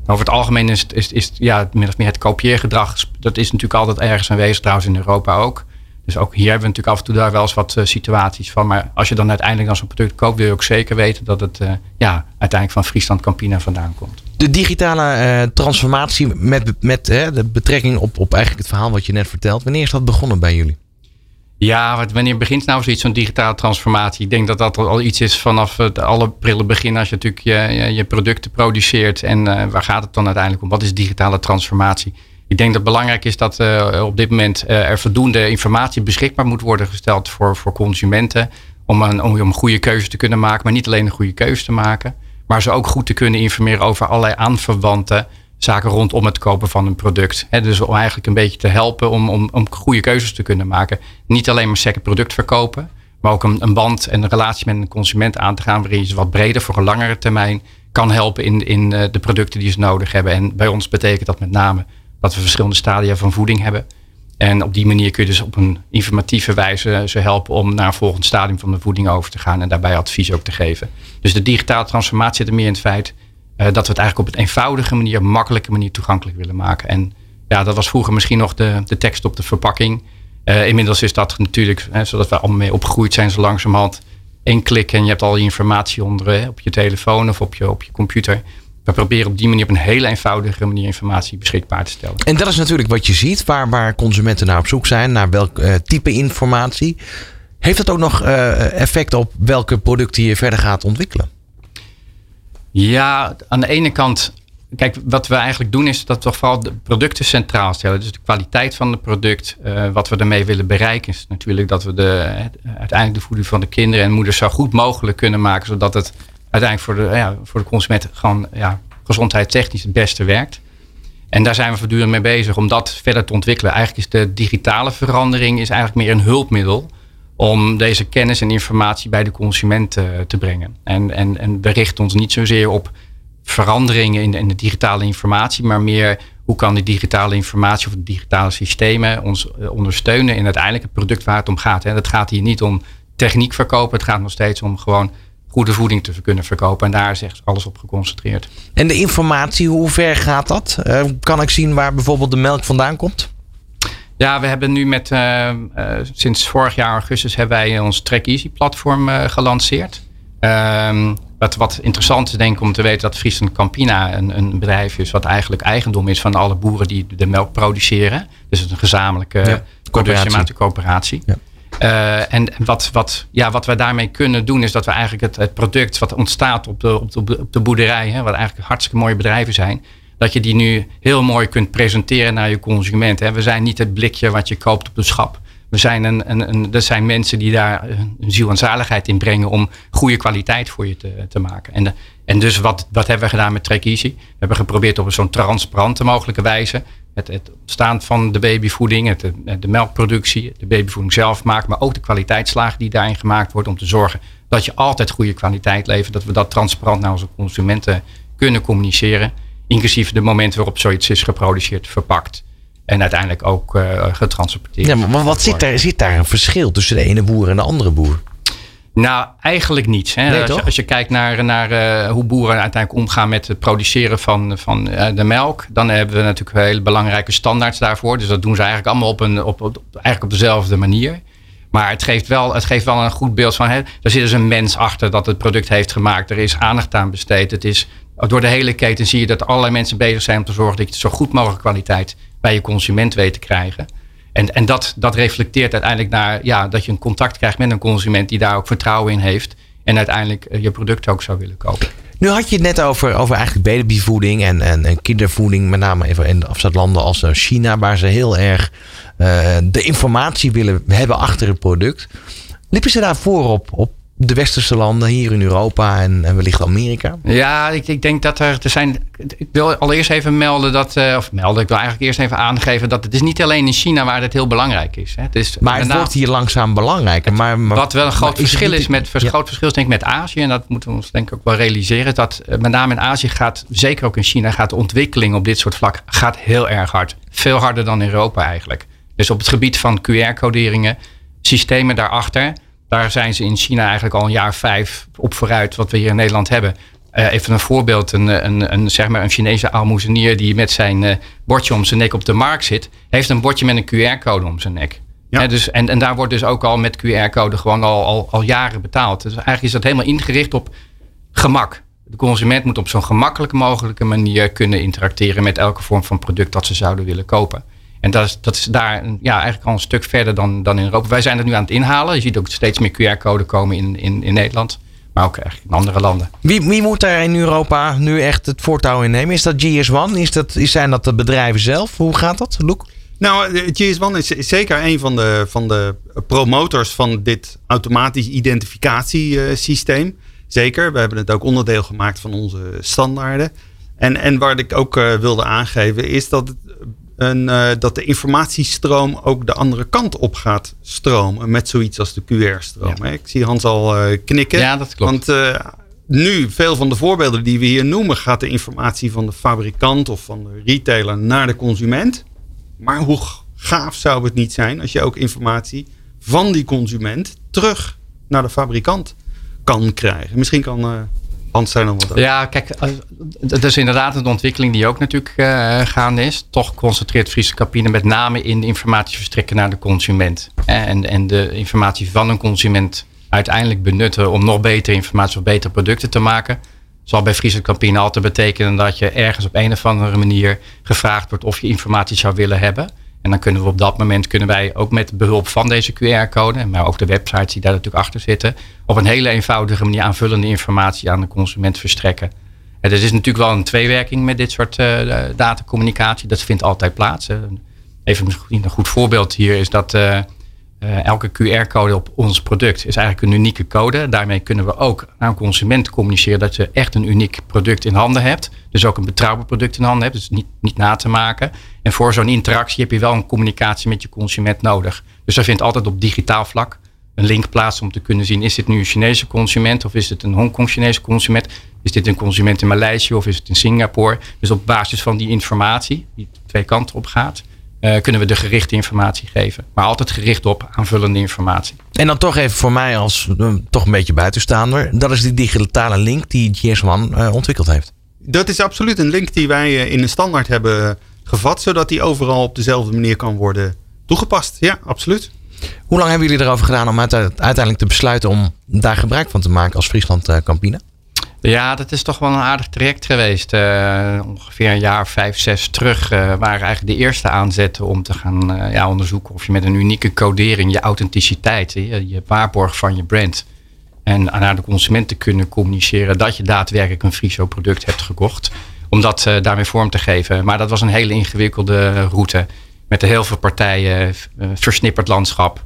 over het algemeen is, is, is ja, min of meer het kopieergedrag. Dat is natuurlijk altijd ergens aanwezig, trouwens in Europa ook. Dus ook hier hebben we natuurlijk af en toe daar wel eens wat uh, situaties van. Maar als je dan uiteindelijk dan zo'n product koopt, wil je ook zeker weten dat het uh, ja, uiteindelijk van Friesland Campina vandaan komt. De digitale uh, transformatie met, met de betrekking op, op eigenlijk het verhaal wat je net vertelt. Wanneer is dat begonnen bij jullie? Ja, wat, wanneer begint nou zoiets, zo'n digitale transformatie? Ik denk dat dat al iets is vanaf het alle prille begin als je natuurlijk je, je, je producten produceert. En waar gaat het dan uiteindelijk om? Wat is digitale transformatie? Ik denk dat belangrijk is dat uh, op dit moment uh, er voldoende informatie beschikbaar moet worden gesteld voor, voor consumenten. Om een, om een goede keuze te kunnen maken, maar niet alleen een goede keuze te maken. Maar ze ook goed te kunnen informeren over allerlei aanverwante zaken rondom het kopen van een product. dus om eigenlijk een beetje te helpen om, om, om goede keuzes te kunnen maken. Niet alleen maar second product verkopen, maar ook een, een band en een relatie met een consument aan te gaan waarin je ze wat breder voor een langere termijn kan helpen in, in uh, de producten die ze nodig hebben. En bij ons betekent dat met name dat we verschillende stadia van voeding hebben. En op die manier kun je dus op een informatieve wijze ze helpen om naar een volgend stadium van de voeding over te gaan en daarbij advies ook te geven. Dus de digitale transformatie zit er meer in het feit uh, dat we het eigenlijk op een eenvoudige manier, makkelijke manier toegankelijk willen maken. En ja, dat was vroeger misschien nog de, de tekst op de verpakking. Uh, inmiddels is dat natuurlijk, hè, zodat we allemaal mee opgegroeid zijn, zo langzamerhand één klik en je hebt al die informatie onder op je telefoon of op je, op je computer. We proberen op die manier op een hele eenvoudige manier informatie beschikbaar te stellen. En dat is natuurlijk wat je ziet, waar, waar consumenten naar op zoek zijn, naar welk uh, type informatie. Heeft dat ook nog uh, effect op welke producten je verder gaat ontwikkelen? Ja, aan de ene kant kijk, wat we eigenlijk doen is dat we vooral de producten centraal stellen. Dus de kwaliteit van het product, uh, wat we ermee willen bereiken, is natuurlijk dat we de, uiteindelijk de voeding van de kinderen en moeders zo goed mogelijk kunnen maken, zodat het uiteindelijk voor de, ja, voor de consument gewoon ja, gezondheidstechnisch het beste werkt. En daar zijn we voortdurend mee bezig om dat verder te ontwikkelen. Eigenlijk is de digitale verandering is eigenlijk meer een hulpmiddel om deze kennis en informatie bij de consument uh, te brengen. En, en, en we richten ons niet zozeer op veranderingen in de, in de, digitale informatie, maar meer hoe kan die digitale informatie of de digitale systemen ons uh, ondersteunen in uiteindelijk het product waar het om gaat. En het gaat hier niet om techniek verkopen, het gaat nog steeds om gewoon goede voeding te kunnen verkopen. En daar is echt alles op geconcentreerd. En de informatie, hoe ver gaat dat? Uh, kan ik zien waar bijvoorbeeld de melk vandaan komt? Ja, we hebben nu met uh, uh, sinds vorig jaar augustus hebben wij ons Track Easy platform gelanceerd. Ehm, wat, wat interessant is denk ik om te weten dat Friesland Campina een, een bedrijf is wat eigenlijk eigendom is van alle boeren die de melk produceren. Dus het is een gezamenlijke ja, coöperatie. coöperatie. Ja. Uh, en wat, wat, ja, wat we daarmee kunnen doen, is dat we eigenlijk het, het product wat ontstaat op de, op de, op de boerderij, hè, wat eigenlijk hartstikke mooie bedrijven zijn, dat je die nu heel mooi kunt presenteren naar je consument. Hè. We zijn niet het blikje wat je koopt op de schap. We zijn een, een, een, er zijn mensen die daar een ziel en zaligheid in brengen om goede kwaliteit voor je te, te maken. En, en dus wat, wat hebben we gedaan met Trek Easy? We hebben geprobeerd op zo'n transparante mogelijke wijze het, ontstaan van de babyvoeding, het, de melkproductie, de babyvoeding zelf maken, maar ook de kwaliteitslaag die daarin gemaakt wordt om te zorgen dat je altijd goede kwaliteit levert, dat we dat transparant naar onze consumenten kunnen communiceren, inclusief de momenten waarop zoiets is geproduceerd, verpakt en uiteindelijk ook uh, getransporteerd. Ja, maar wat zit zit daar een verschil tussen de ene boer en de andere boer? Nou, eigenlijk niets. Hè. Nee, als, je, als, je, kijkt naar, naar uh, hoe boeren uiteindelijk omgaan met het produceren van, van uh, de melk, dan hebben we natuurlijk hele belangrijke standaards daarvoor. Dus dat doen ze eigenlijk allemaal op, een, op, op, eigenlijk op dezelfde manier. Maar het geeft wel, het geeft wel een goed beeld van, hè, er zit dus een mens achter dat het product heeft gemaakt. Er is aandacht aan besteed. Het is, door de hele keten zie je dat allerlei mensen bezig zijn om te zorgen dat je zo goed mogelijk kwaliteit bij je consument weet te krijgen. En, en dat, dat reflecteert uiteindelijk naar ja, dat je een contact krijgt met een consument die daar ook vertrouwen in heeft. En uiteindelijk eh, je product ook zou willen kopen. Nu had je het net over, over eigenlijk babyvoeding en, en, en kindervoeding. Met name even in afstandlanden als eh, China, waar ze heel erg uh, de informatie willen hebben achter het product. Liepen ze daar voorop op de westerse landen, hier in Europa en, en wellicht Amerika? Ja, ik, ik, denk dat er, er zijn. Ik wil allereerst even melden dat. Uh, of melden, ik wil eigenlijk eerst even aangeven dat het is niet alleen in China waar het heel belangrijk is. Hè. Het is maar het wordt hier langzaam belangrijker. Maar, maar, wat wel een groot verschil is, met ja. groot verschil is denk ik met Azië, en dat moeten we ons denk ik ook wel realiseren, dat uh, met name in Azië gaat, zeker ook in China, gaat de ontwikkeling op dit soort vlak gaat heel erg hard. Veel harder dan in Europa eigenlijk. Dus op het gebied van QR-coderingen, systemen daarachter daar zijn ze in China eigenlijk al een jaar vijf op vooruit, wat we hier in Nederland hebben. Uh, even een voorbeeld, een, een, een, zeg maar een Chinese aalmoezenier die met zijn uh, bordje om zijn nek op de markt zit, heeft een bordje met een QR-code om zijn nek. Ja. dus, en, en daar wordt dus ook al met QR-code gewoon al, al, al jaren betaald. Dus eigenlijk is dat helemaal ingericht op gemak. De consument moet op zo'n gemakkelijke mogelijke manier kunnen interacteren met elke vorm van product dat ze zouden willen kopen. En dat is, dat is daar ja, eigenlijk al een stuk verder dan, dan in Europa. Wij zijn het nu aan het inhalen. Je ziet ook steeds meer QR-code komen in, in, in Nederland. Maar ook eigenlijk in andere landen. Wie, wie moet daar in Europa nu echt het voortouw in nemen? Is dat GS1? Is dat, zijn dat de bedrijven zelf? Hoe gaat dat, Loek? Nou, GS1 is, is zeker een van de, van de promotors van dit automatisch identificatiesysteem. Zeker, we hebben het ook onderdeel gemaakt van onze standaarden. En, en waar ik ook uh, wilde aangeven is dat het en, uh, dat de informatiestroom ook de andere kant op gaat stromen. Met zoiets als de QR-stroom. Ja. Ik zie Hans al uh, knikken. Ja, dat klopt. Want uh, nu, veel van de voorbeelden die we hier noemen, gaat de informatie van de fabrikant of van de retailer naar de consument. Maar hoe gaaf zou het niet zijn als je ook informatie van die consument terug naar de fabrikant kan krijgen? Misschien kan Zijn Ja, kijk, dat is inderdaad een ontwikkeling die ook natuurlijk uh, gaande is. Toch concentreert Friese Capine met name in de informatie verstrekken naar de consument. En, en de informatie van een consument uiteindelijk benutten om nog betere informatie of betere producten te maken. Zal bij Friese Campine altijd betekenen dat je ergens op een of andere manier gevraagd wordt of je informatie zou willen hebben. En dan kunnen we op dat moment kunnen wij ook met behulp van deze QR-code, maar ook de websites die daar natuurlijk achter zitten, op een hele eenvoudige manier aanvullende informatie aan de consument verstrekken. er is natuurlijk wel een tweewerking met dit soort uh, datacommunicatie. Dat vindt altijd plaats. even misschien een goed voorbeeld hier is dat uh, elke QR-code op ons product is eigenlijk een unieke code. Daarmee kunnen we ook aan consument communiceren dat je echt een uniek product in handen hebt. Dus ook een betrouwbaar product in handen hebt. Dus niet, niet na te maken. En voor zo'n interactie heb je wel een communicatie met je consument nodig. Dus er vindt altijd op digitaal vlak een link plaats om te kunnen zien: is dit nu een Chinese consument of is het een Hongkong-Chinese consument? Is dit een consument in Maleisië of is het in Singapore? Dus op basis van die informatie, die twee kanten op gaat, uh, kunnen we de gerichte informatie geven. Maar altijd gericht op aanvullende informatie. En dan toch even voor mij als uh, toch een beetje buitenstaander. Dat is die digitale link die GS1 uh, ontwikkeld heeft. Dat is absoluut een link die wij in een standaard hebben gevat. Zodat die overal op dezelfde manier kan worden toegepast. Ja, absoluut. Hoe lang hebben jullie erover gedaan om uiteindelijk te besluiten om daar gebruik van te maken als Friesland Campina? Ja, dat is toch wel een aardig traject geweest. Uh, ongeveer een jaar vijf, zes terug uh, waren eigenlijk de eerste aanzetten om te gaan uh, ja, onderzoeken of je met een unieke codering je authenticiteit, je, je waarborg van je brand en naar de consument te kunnen communiceren dat je daadwerkelijk een Friso product hebt gekocht. Om dat daarmee vorm te geven. Maar dat was een hele ingewikkelde route met heel veel partijen, versnipperd landschap.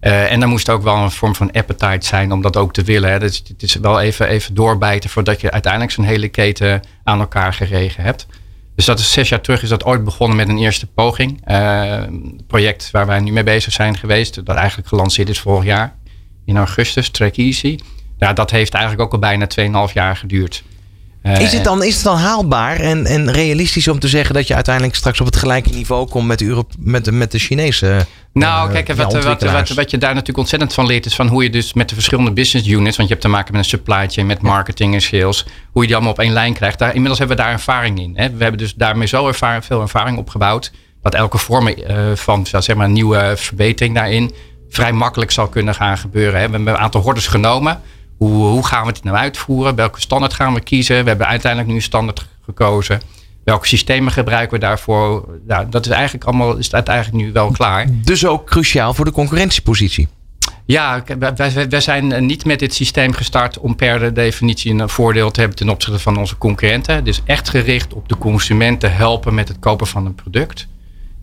Uh, en dan moest ook wel een vorm van appetite zijn om dat ook te willen. Hè. Dus het is wel even, even doorbijten voordat je uiteindelijk zo'n hele keten aan elkaar geregen hebt. Dus dat is zes jaar terug is dat ooit begonnen met een eerste poging. Uh, project waar wij nu mee bezig zijn geweest. Dat eigenlijk gelanceerd is vorig jaar in augustus, Track Easy. Ja, dat heeft eigenlijk ook al bijna 2,5 jaar geduurd. Uh, is, het dan, is het dan haalbaar en, en realistisch om te zeggen dat je uiteindelijk straks op het gelijke niveau komt met de, Europe, met de, met de Chinese nou, uh, kijk, wat, ja, wat, wat, wat, je daar natuurlijk ontzettend van leert, is van hoe je dus met de verschillende business units, want je hebt te maken met een supply chain, met marketing en sales, hoe je die allemaal op één lijn krijgt. Daar, inmiddels hebben we daar ervaring in. Hè. We hebben dus daarmee zo ervaring, veel ervaring opgebouwd, dat elke vorm uh, van zeg maar, nieuwe verbetering daarin vrij makkelijk zal kunnen gaan gebeuren. Hè. We hebben een aantal hordes genomen. Hoe, hoe gaan we het nou uitvoeren? Welke standaard gaan we kiezen? We hebben uiteindelijk nu een standaard gekozen. Welke systemen gebruiken we daarvoor? Nou, dat is eigenlijk allemaal is eigenlijk nu wel klaar. Dus ook cruciaal voor de concurrentiepositie. Ja, wij, wij zijn niet met dit systeem gestart om per definitie een voordeel te hebben ten opzichte van onze concurrenten. Dus echt gericht op de consument te helpen met het kopen van een product.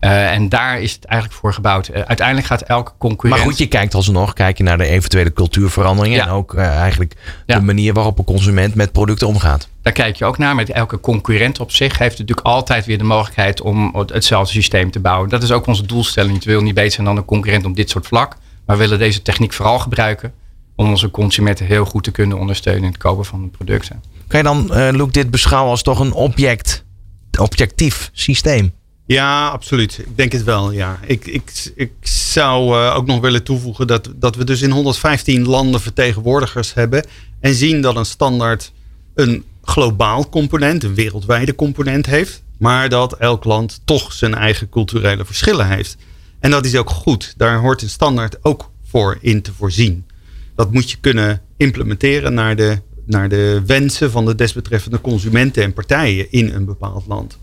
Uh, en daar is het eigenlijk voor gebouwd. Uh, uiteindelijk gaat elke concurrent. Maar goed, je kijkt alsnog kijk je naar de eventuele cultuurveranderingen. Ja. En ook uh, eigenlijk ja. de manier waarop een consument met producten omgaat. Daar kijk je ook naar. Met elke concurrent op zich heeft natuurlijk altijd weer de mogelijkheid om hetzelfde systeem te bouwen. Dat is ook onze doelstelling. We willen niet beter zijn dan een concurrent op dit soort vlak. Maar we willen deze techniek vooral gebruiken om onze consumenten heel goed te kunnen ondersteunen in het kopen van producten. Kan je dan, Luke, dit beschouwen als toch een object, objectief systeem? Ja, absoluut. Ik denk het wel. Ja. Ik, ik, ik zou uh, ook nog willen toevoegen dat, dat we dus in 115 landen vertegenwoordigers hebben. En zien dat een standaard een globaal component, een wereldwijde component heeft. Maar dat elk land toch zijn eigen culturele verschillen heeft. En dat is ook goed. Daar hoort een standaard ook voor in te voorzien. Dat moet je kunnen implementeren naar de, naar de wensen van de desbetreffende consumenten en partijen in een bepaald land.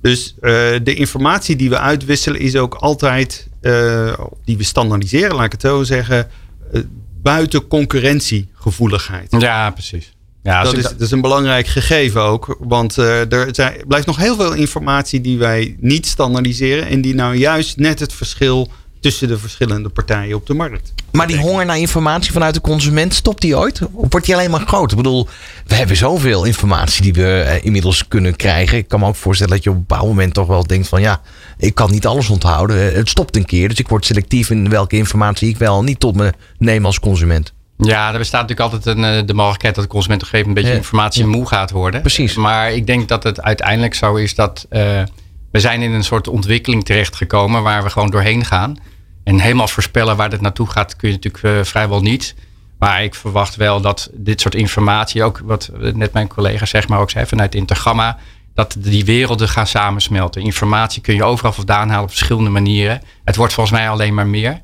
Dus uh, de informatie die we uitwisselen is ook altijd, uh, die we standaardiseren, laat ik het zo zeggen, uh, buiten concurrentiegevoeligheid. Ja, precies. Ja, dat, is, dat is een belangrijk gegeven ook. Want er zijn, blijft nog heel veel informatie die wij niet standaardiseren. En die nou juist net het verschil tussen de verschillende partijen op de markt. Maar die honger naar informatie vanuit de consument, stopt die ooit? Of wordt die alleen maar groot? Ik bedoel, we hebben zoveel informatie die we eh, inmiddels kunnen krijgen. Ik kan me ook voorstellen dat je op een bepaald moment toch wel denkt van ja, ik kan niet alles onthouden. Eh, het stopt een keer, dus ik word selectief in welke informatie ik wel niet tot me neem als consument. Ja, er bestaat natuurlijk altijd een, eh, de mogelijkheid dat de consument op een gegeven moment een beetje informatie moe gaat worden. Precies. Maar ik denk dat het uiteindelijk zo is dat uh, we zijn in een soort ontwikkeling terechtgekomen waar we gewoon doorheen gaan. En helemaal voorspellen waar dit naartoe gaat, kun je natuurlijk uh, vrijwel niet. Maar ik verwacht wel dat dit soort informatie, ook wat net mijn collega zeg maar ook zei vanuit Intergamma, dat die werelden gaan samensmelten. Informatie kun je overal vandaan halen op verschillende manieren. Het wordt volgens mij alleen maar meer.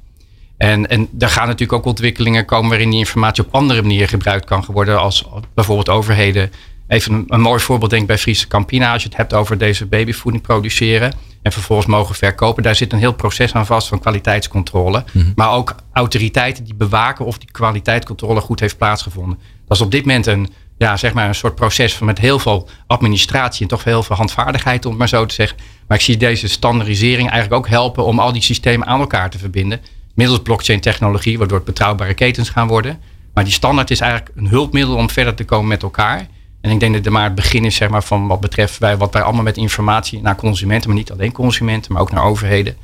En, en er gaan natuurlijk ook ontwikkelingen komen waarin die informatie op andere manieren gebruikt kan worden, als bijvoorbeeld overheden. Even een, een mooi voorbeeld denk ik bij Friese Campina, als je het hebt over deze babyvoeding produceren en vervolgens mogen verkopen. Daar zit een heel proces aan vast van kwaliteitscontrole. Mhm. Maar ook autoriteiten die bewaken of die kwaliteitscontrole goed heeft plaatsgevonden. Dat is op dit moment een ja, zeg maar een soort proces van met heel veel administratie en toch heel veel handvaardigheid, om het maar zo te zeggen. Maar ik zie deze standaardisering eigenlijk ook helpen om al die systemen aan elkaar te verbinden. Middels blockchain technologie, waardoor het betrouwbare ketens gaan worden. Maar die standaard is eigenlijk een hulpmiddel om verder te komen met elkaar. En ik denk dat dit maar het begin is zeg maar, van wat betreft wij, wat wij allemaal met informatie naar consumenten, maar niet alleen consumenten, maar ook naar overheden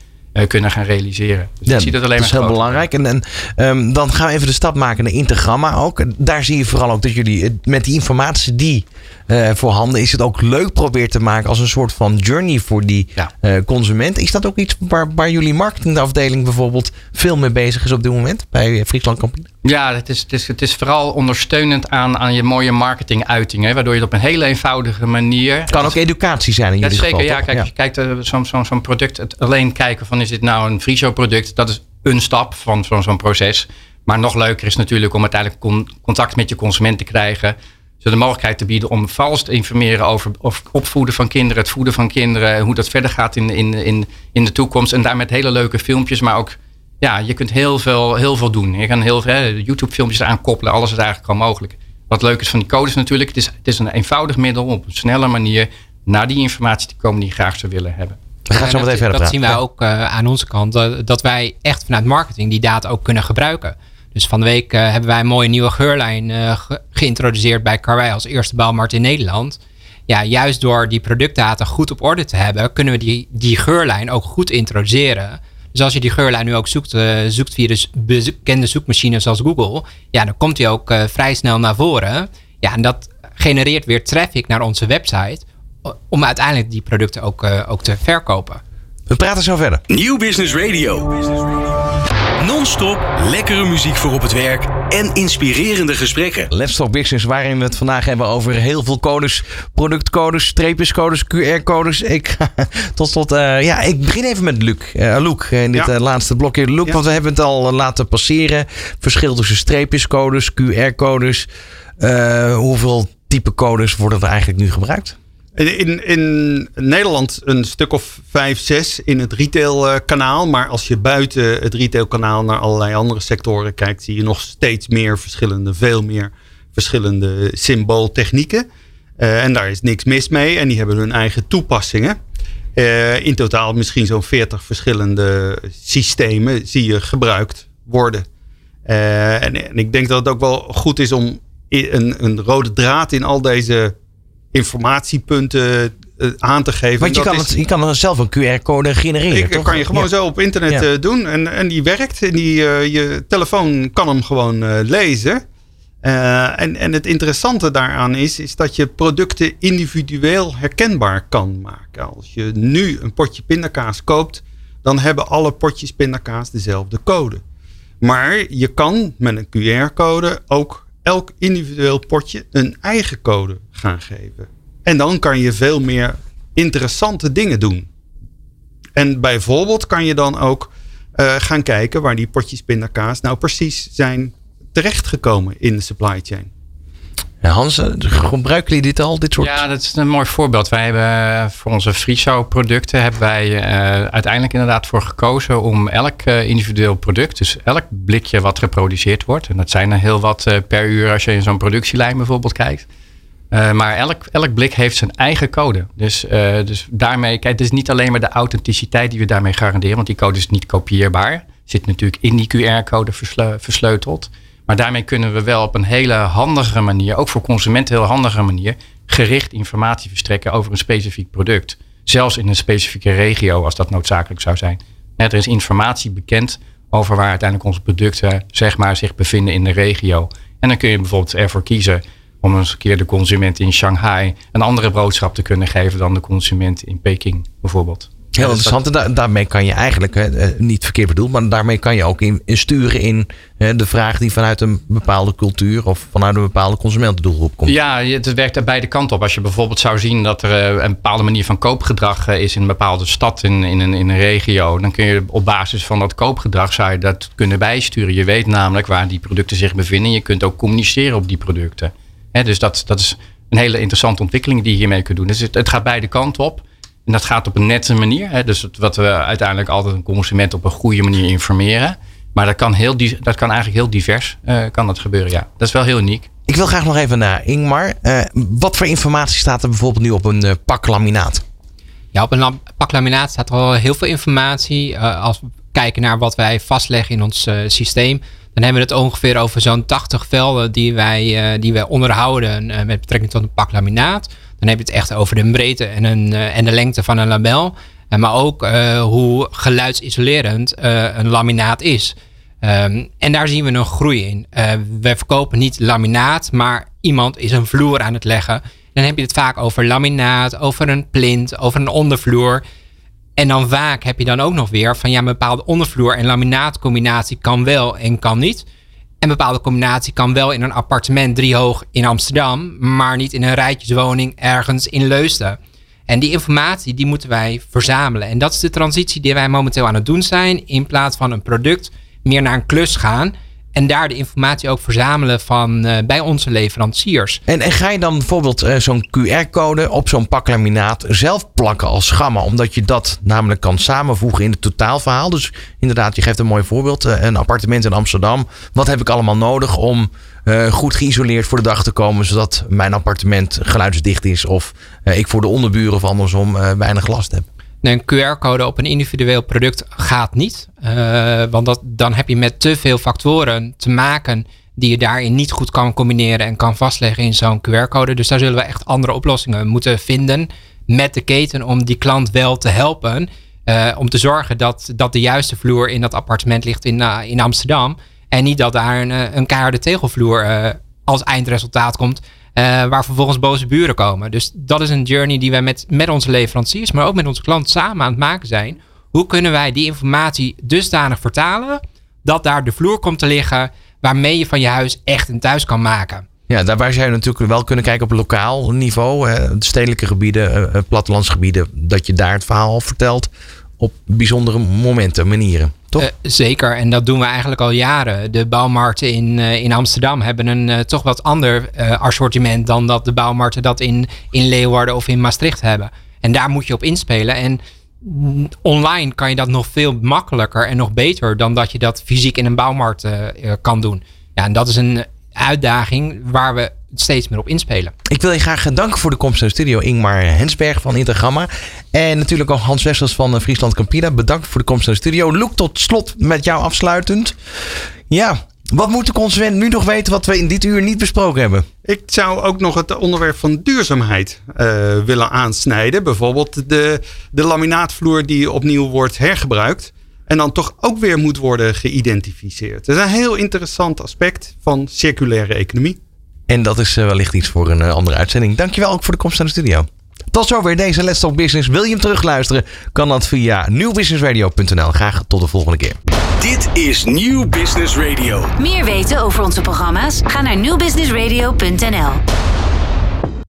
kunnen gaan realiseren. Dus ja, ik zie dat alleen dat is maar heel belangrijk. En, en ehm, dan gaan we even de stap maken naar Intergramma ook. Daar zie je vooral ook dat jullie het- met die informatie die eh, voorhanden is, het ook leuk proberen te maken als een soort van journey voor die Ja. eh, consument. Is dat ook iets waar, waar jullie marketingafdeling bijvoorbeeld veel mee bezig is op dit moment bij eh, Friesland Campina? Ja, het is, het, is, het is vooral ondersteunend aan, aan je mooie marketinguitingen. Waardoor je het op een hele eenvoudige manier. Het kan ook educatie zijn in jullie zeker. geval. Ja, toch? kijk, als je kijkt uh, zo'n zo'n zo'n product, het alleen kijken van is dit nou een Friso product, dat is een stap van zo'n proces. Maar nog leuker is natuurlijk om uiteindelijk con- contact met je consument te krijgen. Ze de mogelijkheid te bieden om vals te informeren over of opvoeden van kinderen, het voeden van kinderen, hoe dat verder gaat in, in, in, in de toekomst. En daar met hele leuke filmpjes, maar ook, ja, je kunt heel veel, heel veel doen. Je kan heel veel YouTube-filmpjes eraan koppelen, alles is eigenlijk al mogelijk. Wat leuk is van die codes natuurlijk, het is, het is een eenvoudig middel om op een snelle manier naar die informatie te komen die je graag zou willen hebben. We gaan zo En meteen dat, verder dat praten. zien wij ook eh, aan onze kant. Dat, wij echt vanuit marketing die data ook kunnen gebruiken. Dus van de week eh, hebben wij een mooie nieuwe geurlijn eh, ge- geïntroduceerd bij Karwei als eerste bouwmarkt in Nederland. Ja, juist door die productdata goed op orde te hebben, kunnen we die, die geurlijn ook goed introduceren. Dus als je die geurlijn nu ook zoekt, zoekt via de bekende zoekmachines zoals Google, ja, dan komt die ook vrij snel naar voren. Ja, en dat genereert weer traffic naar onze website om uiteindelijk die producten ook, eh, ook te verkopen. We praten zo verder. Nieuw Business Radio. Non-stop lekkere muziek voor op het werk en inspirerende gesprekken. Let's Talk Business, waarin we het vandaag hebben over heel veel codes, productcodes, streepjescodes, QR-codes. Ik ga *laughs* tot tot, eh, ja, ik begin even met Luc. Eh Luc, in dit Ja. laatste blokje. Luc, Ja. want we hebben het al laten passeren. Verschil tussen streepjescodes, QR-codes. Eh, hoeveel type codes worden er eigenlijk nu gebruikt? In, in Nederland een stuk of vijf, zes in het retailkanaal. Maar als je buiten het retailkanaal naar allerlei andere sectoren kijkt, zie je nog steeds meer verschillende, veel meer verschillende symbooltechnieken. Eh, en daar is niks mis mee. En die hebben hun eigen toepassingen. Eh, in totaal misschien zo'n 40 verschillende systemen zie je gebruikt worden. Eh, en, en ik denk dat het ook wel goed is om een, een rode draad in al deze informatiepunten eh, aan te geven. Want je kan, is- het, je kan er zelf een QR-code genereren, ik, toch? kan je gewoon Ja. zo op internet Ja. eh, doen. En, en die werkt. En die, eh, je telefoon kan hem gewoon lezen. En, en het interessante daaraan is, is dat je producten individueel herkenbaar kan maken. Als je nu een potje pindakaas koopt, dan hebben alle potjes pindakaas dezelfde code. Maar je kan met een QR-code ook elk individueel potje een eigen code gaan geven. En dan kan je veel meer interessante dingen doen. En bijvoorbeeld kan je dan ook eh, gaan kijken waar die potjes pindakaas nou precies zijn terechtgekomen in de supply chain. Hans, eh, gebruiken jullie dit al, dit soort... Ja, dat is een mooi voorbeeld. Wij hebben eh, voor onze Friso producten hebben wij eh, uiteindelijk inderdaad voor gekozen om elk individueel product, dus elk blikje wat geproduceerd wordt, en dat zijn er heel wat per uur als je in zo'n productielijn bijvoorbeeld kijkt. Maar elk, elk blik heeft zijn eigen code. Dus, dus daarmee, kijk, het is niet alleen maar de authenticiteit die we daarmee garanderen, want die code is niet kopieerbaar. Zit natuurlijk in die QR-code versle- versleuteld. Maar daarmee kunnen we wel op een hele handige manier, ook voor consumenten heel handige manier, gericht informatie verstrekken over een specifiek product. Zelfs in een specifieke regio, als dat noodzakelijk zou zijn. Er is informatie bekend over waar uiteindelijk onze producten zeg maar, zich bevinden in de regio. En dan kun je bijvoorbeeld ervoor kiezen om eens een keer de consument in Shanghai een andere boodschap te kunnen geven dan de consument in Peking bijvoorbeeld. Heel Ja, dat- interessant. En daarmee kan je eigenlijk, hè, eh, niet verkeerd bedoeld, maar daarmee kan je ook in, in sturen in hè, de vraag die vanuit een bepaalde cultuur of vanuit een bepaalde consumentendoelgroep komt. Ja, het werkt aan beide kanten op. Als je bijvoorbeeld zou zien dat er eh, een bepaalde manier van koopgedrag eh, is in een bepaalde stad, in, in, een, in een regio, dan kun je op basis van dat koopgedrag zou je dat kunnen bijsturen. Je weet namelijk waar die producten zich bevinden. Je kunt ook communiceren op die producten. Hè, dus dat, dat is een hele interessante ontwikkeling die je hiermee kunt doen. Dus het, het gaat beide kanten op. En dat gaat op een nette manier. Hè, dus het- wat we uiteindelijk altijd een consument op een goede manier informeren. Maar dat kan, heel, dat kan eigenlijk heel divers eh, kan dat gebeuren. Ja, dat is wel heel uniek. Ik wil graag nog even naar Ingmar. Uh, wat voor informatie staat er bijvoorbeeld nu op een uh, pak laminaat? Ja, op een pak laminaat staat er al heel veel informatie. Uh, als we kijken naar wat wij vastleggen in ons systeem, dan hebben we het ongeveer over zo'n 80 velden die wij, die wij onderhouden met betrekking tot een pak laminaat. Dan heb je het echt over de breedte en, een, en de lengte van een label. maar ook hoe geluidsisolerend een laminaat is. Um, en daar zien we een groei in. Uh, we verkopen niet laminaat, maar iemand is een vloer aan het leggen. Dan heb je het vaak over laminaat, over een plint, over een ondervloer. En dan vaak heb je dan ook nog weer van ja, een bepaalde ondervloer en laminaatcombinatie kan wel en kan niet. En een bepaalde combinatie kan wel in een appartement driehoog in Amsterdam, maar niet in een rijtjeswoning ergens in Leusden. En die informatie die moeten wij verzamelen. En dat is de transitie die wij momenteel aan het doen zijn. In plaats van een product meer naar een klus gaan. En daar de informatie ook verzamelen van uh, bij onze leveranciers. En, en ga je dan bijvoorbeeld uh, zo'n QR-code op zo'n pak laminaat zelf plakken als gamma? Omdat je dat namelijk kan samenvoegen in het totaalverhaal. Dus inderdaad, je geeft een mooi voorbeeld. Uh, een appartement in Amsterdam. Wat heb ik allemaal nodig om goed geïsoleerd voor de dag te komen. Zodat mijn appartement geluidsdicht is. Of ik voor de onderburen of andersom weinig last heb. Een QR-code op een individueel product gaat niet. Uh, want dat, dan heb je met te veel factoren te maken die je daarin niet goed kan combineren en kan vastleggen in zo'n QR-code. Dus daar zullen we echt andere oplossingen moeten vinden met de keten om die klant wel te helpen. Uh, om te zorgen dat, dat de juiste vloer in dat appartement ligt in, uh, in Amsterdam. En niet dat daar een, een keiharde tegelvloer als eindresultaat komt. Waar vervolgens boze buren komen. Dus dat is een journey die wij met, met onze leveranciers, maar ook met onze klant samen aan het maken zijn hoe kunnen wij die informatie dusdanig vertalen dat daar de vloer komt te liggen waarmee je van je huis echt een thuis kan maken? Ja, daarbij zou je natuurlijk wel kunnen kijken op lokaal niveau, hè, stedelijke gebieden, eh, eh, plattelandsgebieden, dat je daar het verhaal vertelt op bijzondere momenten, manieren. Uh, zeker, en dat doen we eigenlijk al jaren. De bouwmarkten in, uh, in Amsterdam hebben een uh, toch wat ander assortiment dan dat de bouwmarkten dat in, in Leeuwarden of in Maastricht hebben. En daar moet je op inspelen. En online kan je dat nog veel makkelijker en nog beter dan dat je dat fysiek in een bouwmarkt kan doen. Ja, en dat is een uitdaging waar we steeds meer op inspelen. Ik wil je graag danken voor de komst naar de studio. Ingmar Hensberg van Intergamma. En natuurlijk ook Hans Wessels van eh, Friesland Campina. Bedankt voor de komst naar de studio. Loek tot slot met jou afsluitend. Ja, wat moet de consument nu nog weten wat we in dit uur niet besproken hebben? Ik zou ook nog het onderwerp van duurzaamheid uh, willen aansnijden. Bijvoorbeeld de, de laminaatvloer die opnieuw wordt hergebruikt. En dan toch ook weer moet worden geïdentificeerd. Dat is een heel interessant aspect van circulaire economie. En dat is uh, wellicht iets voor een uh, andere uitzending. Dankjewel ook voor de komst naar de studio. Tot zover deze Let's Talk Business. Wil je hem terugluisteren? Kan dat via nieuwbusinessradio.nl. Graag tot de volgende keer. Dit is Nieuw Business Radio. Meer weten over onze programma's? Ga naar nieuwbusinessradio.nl.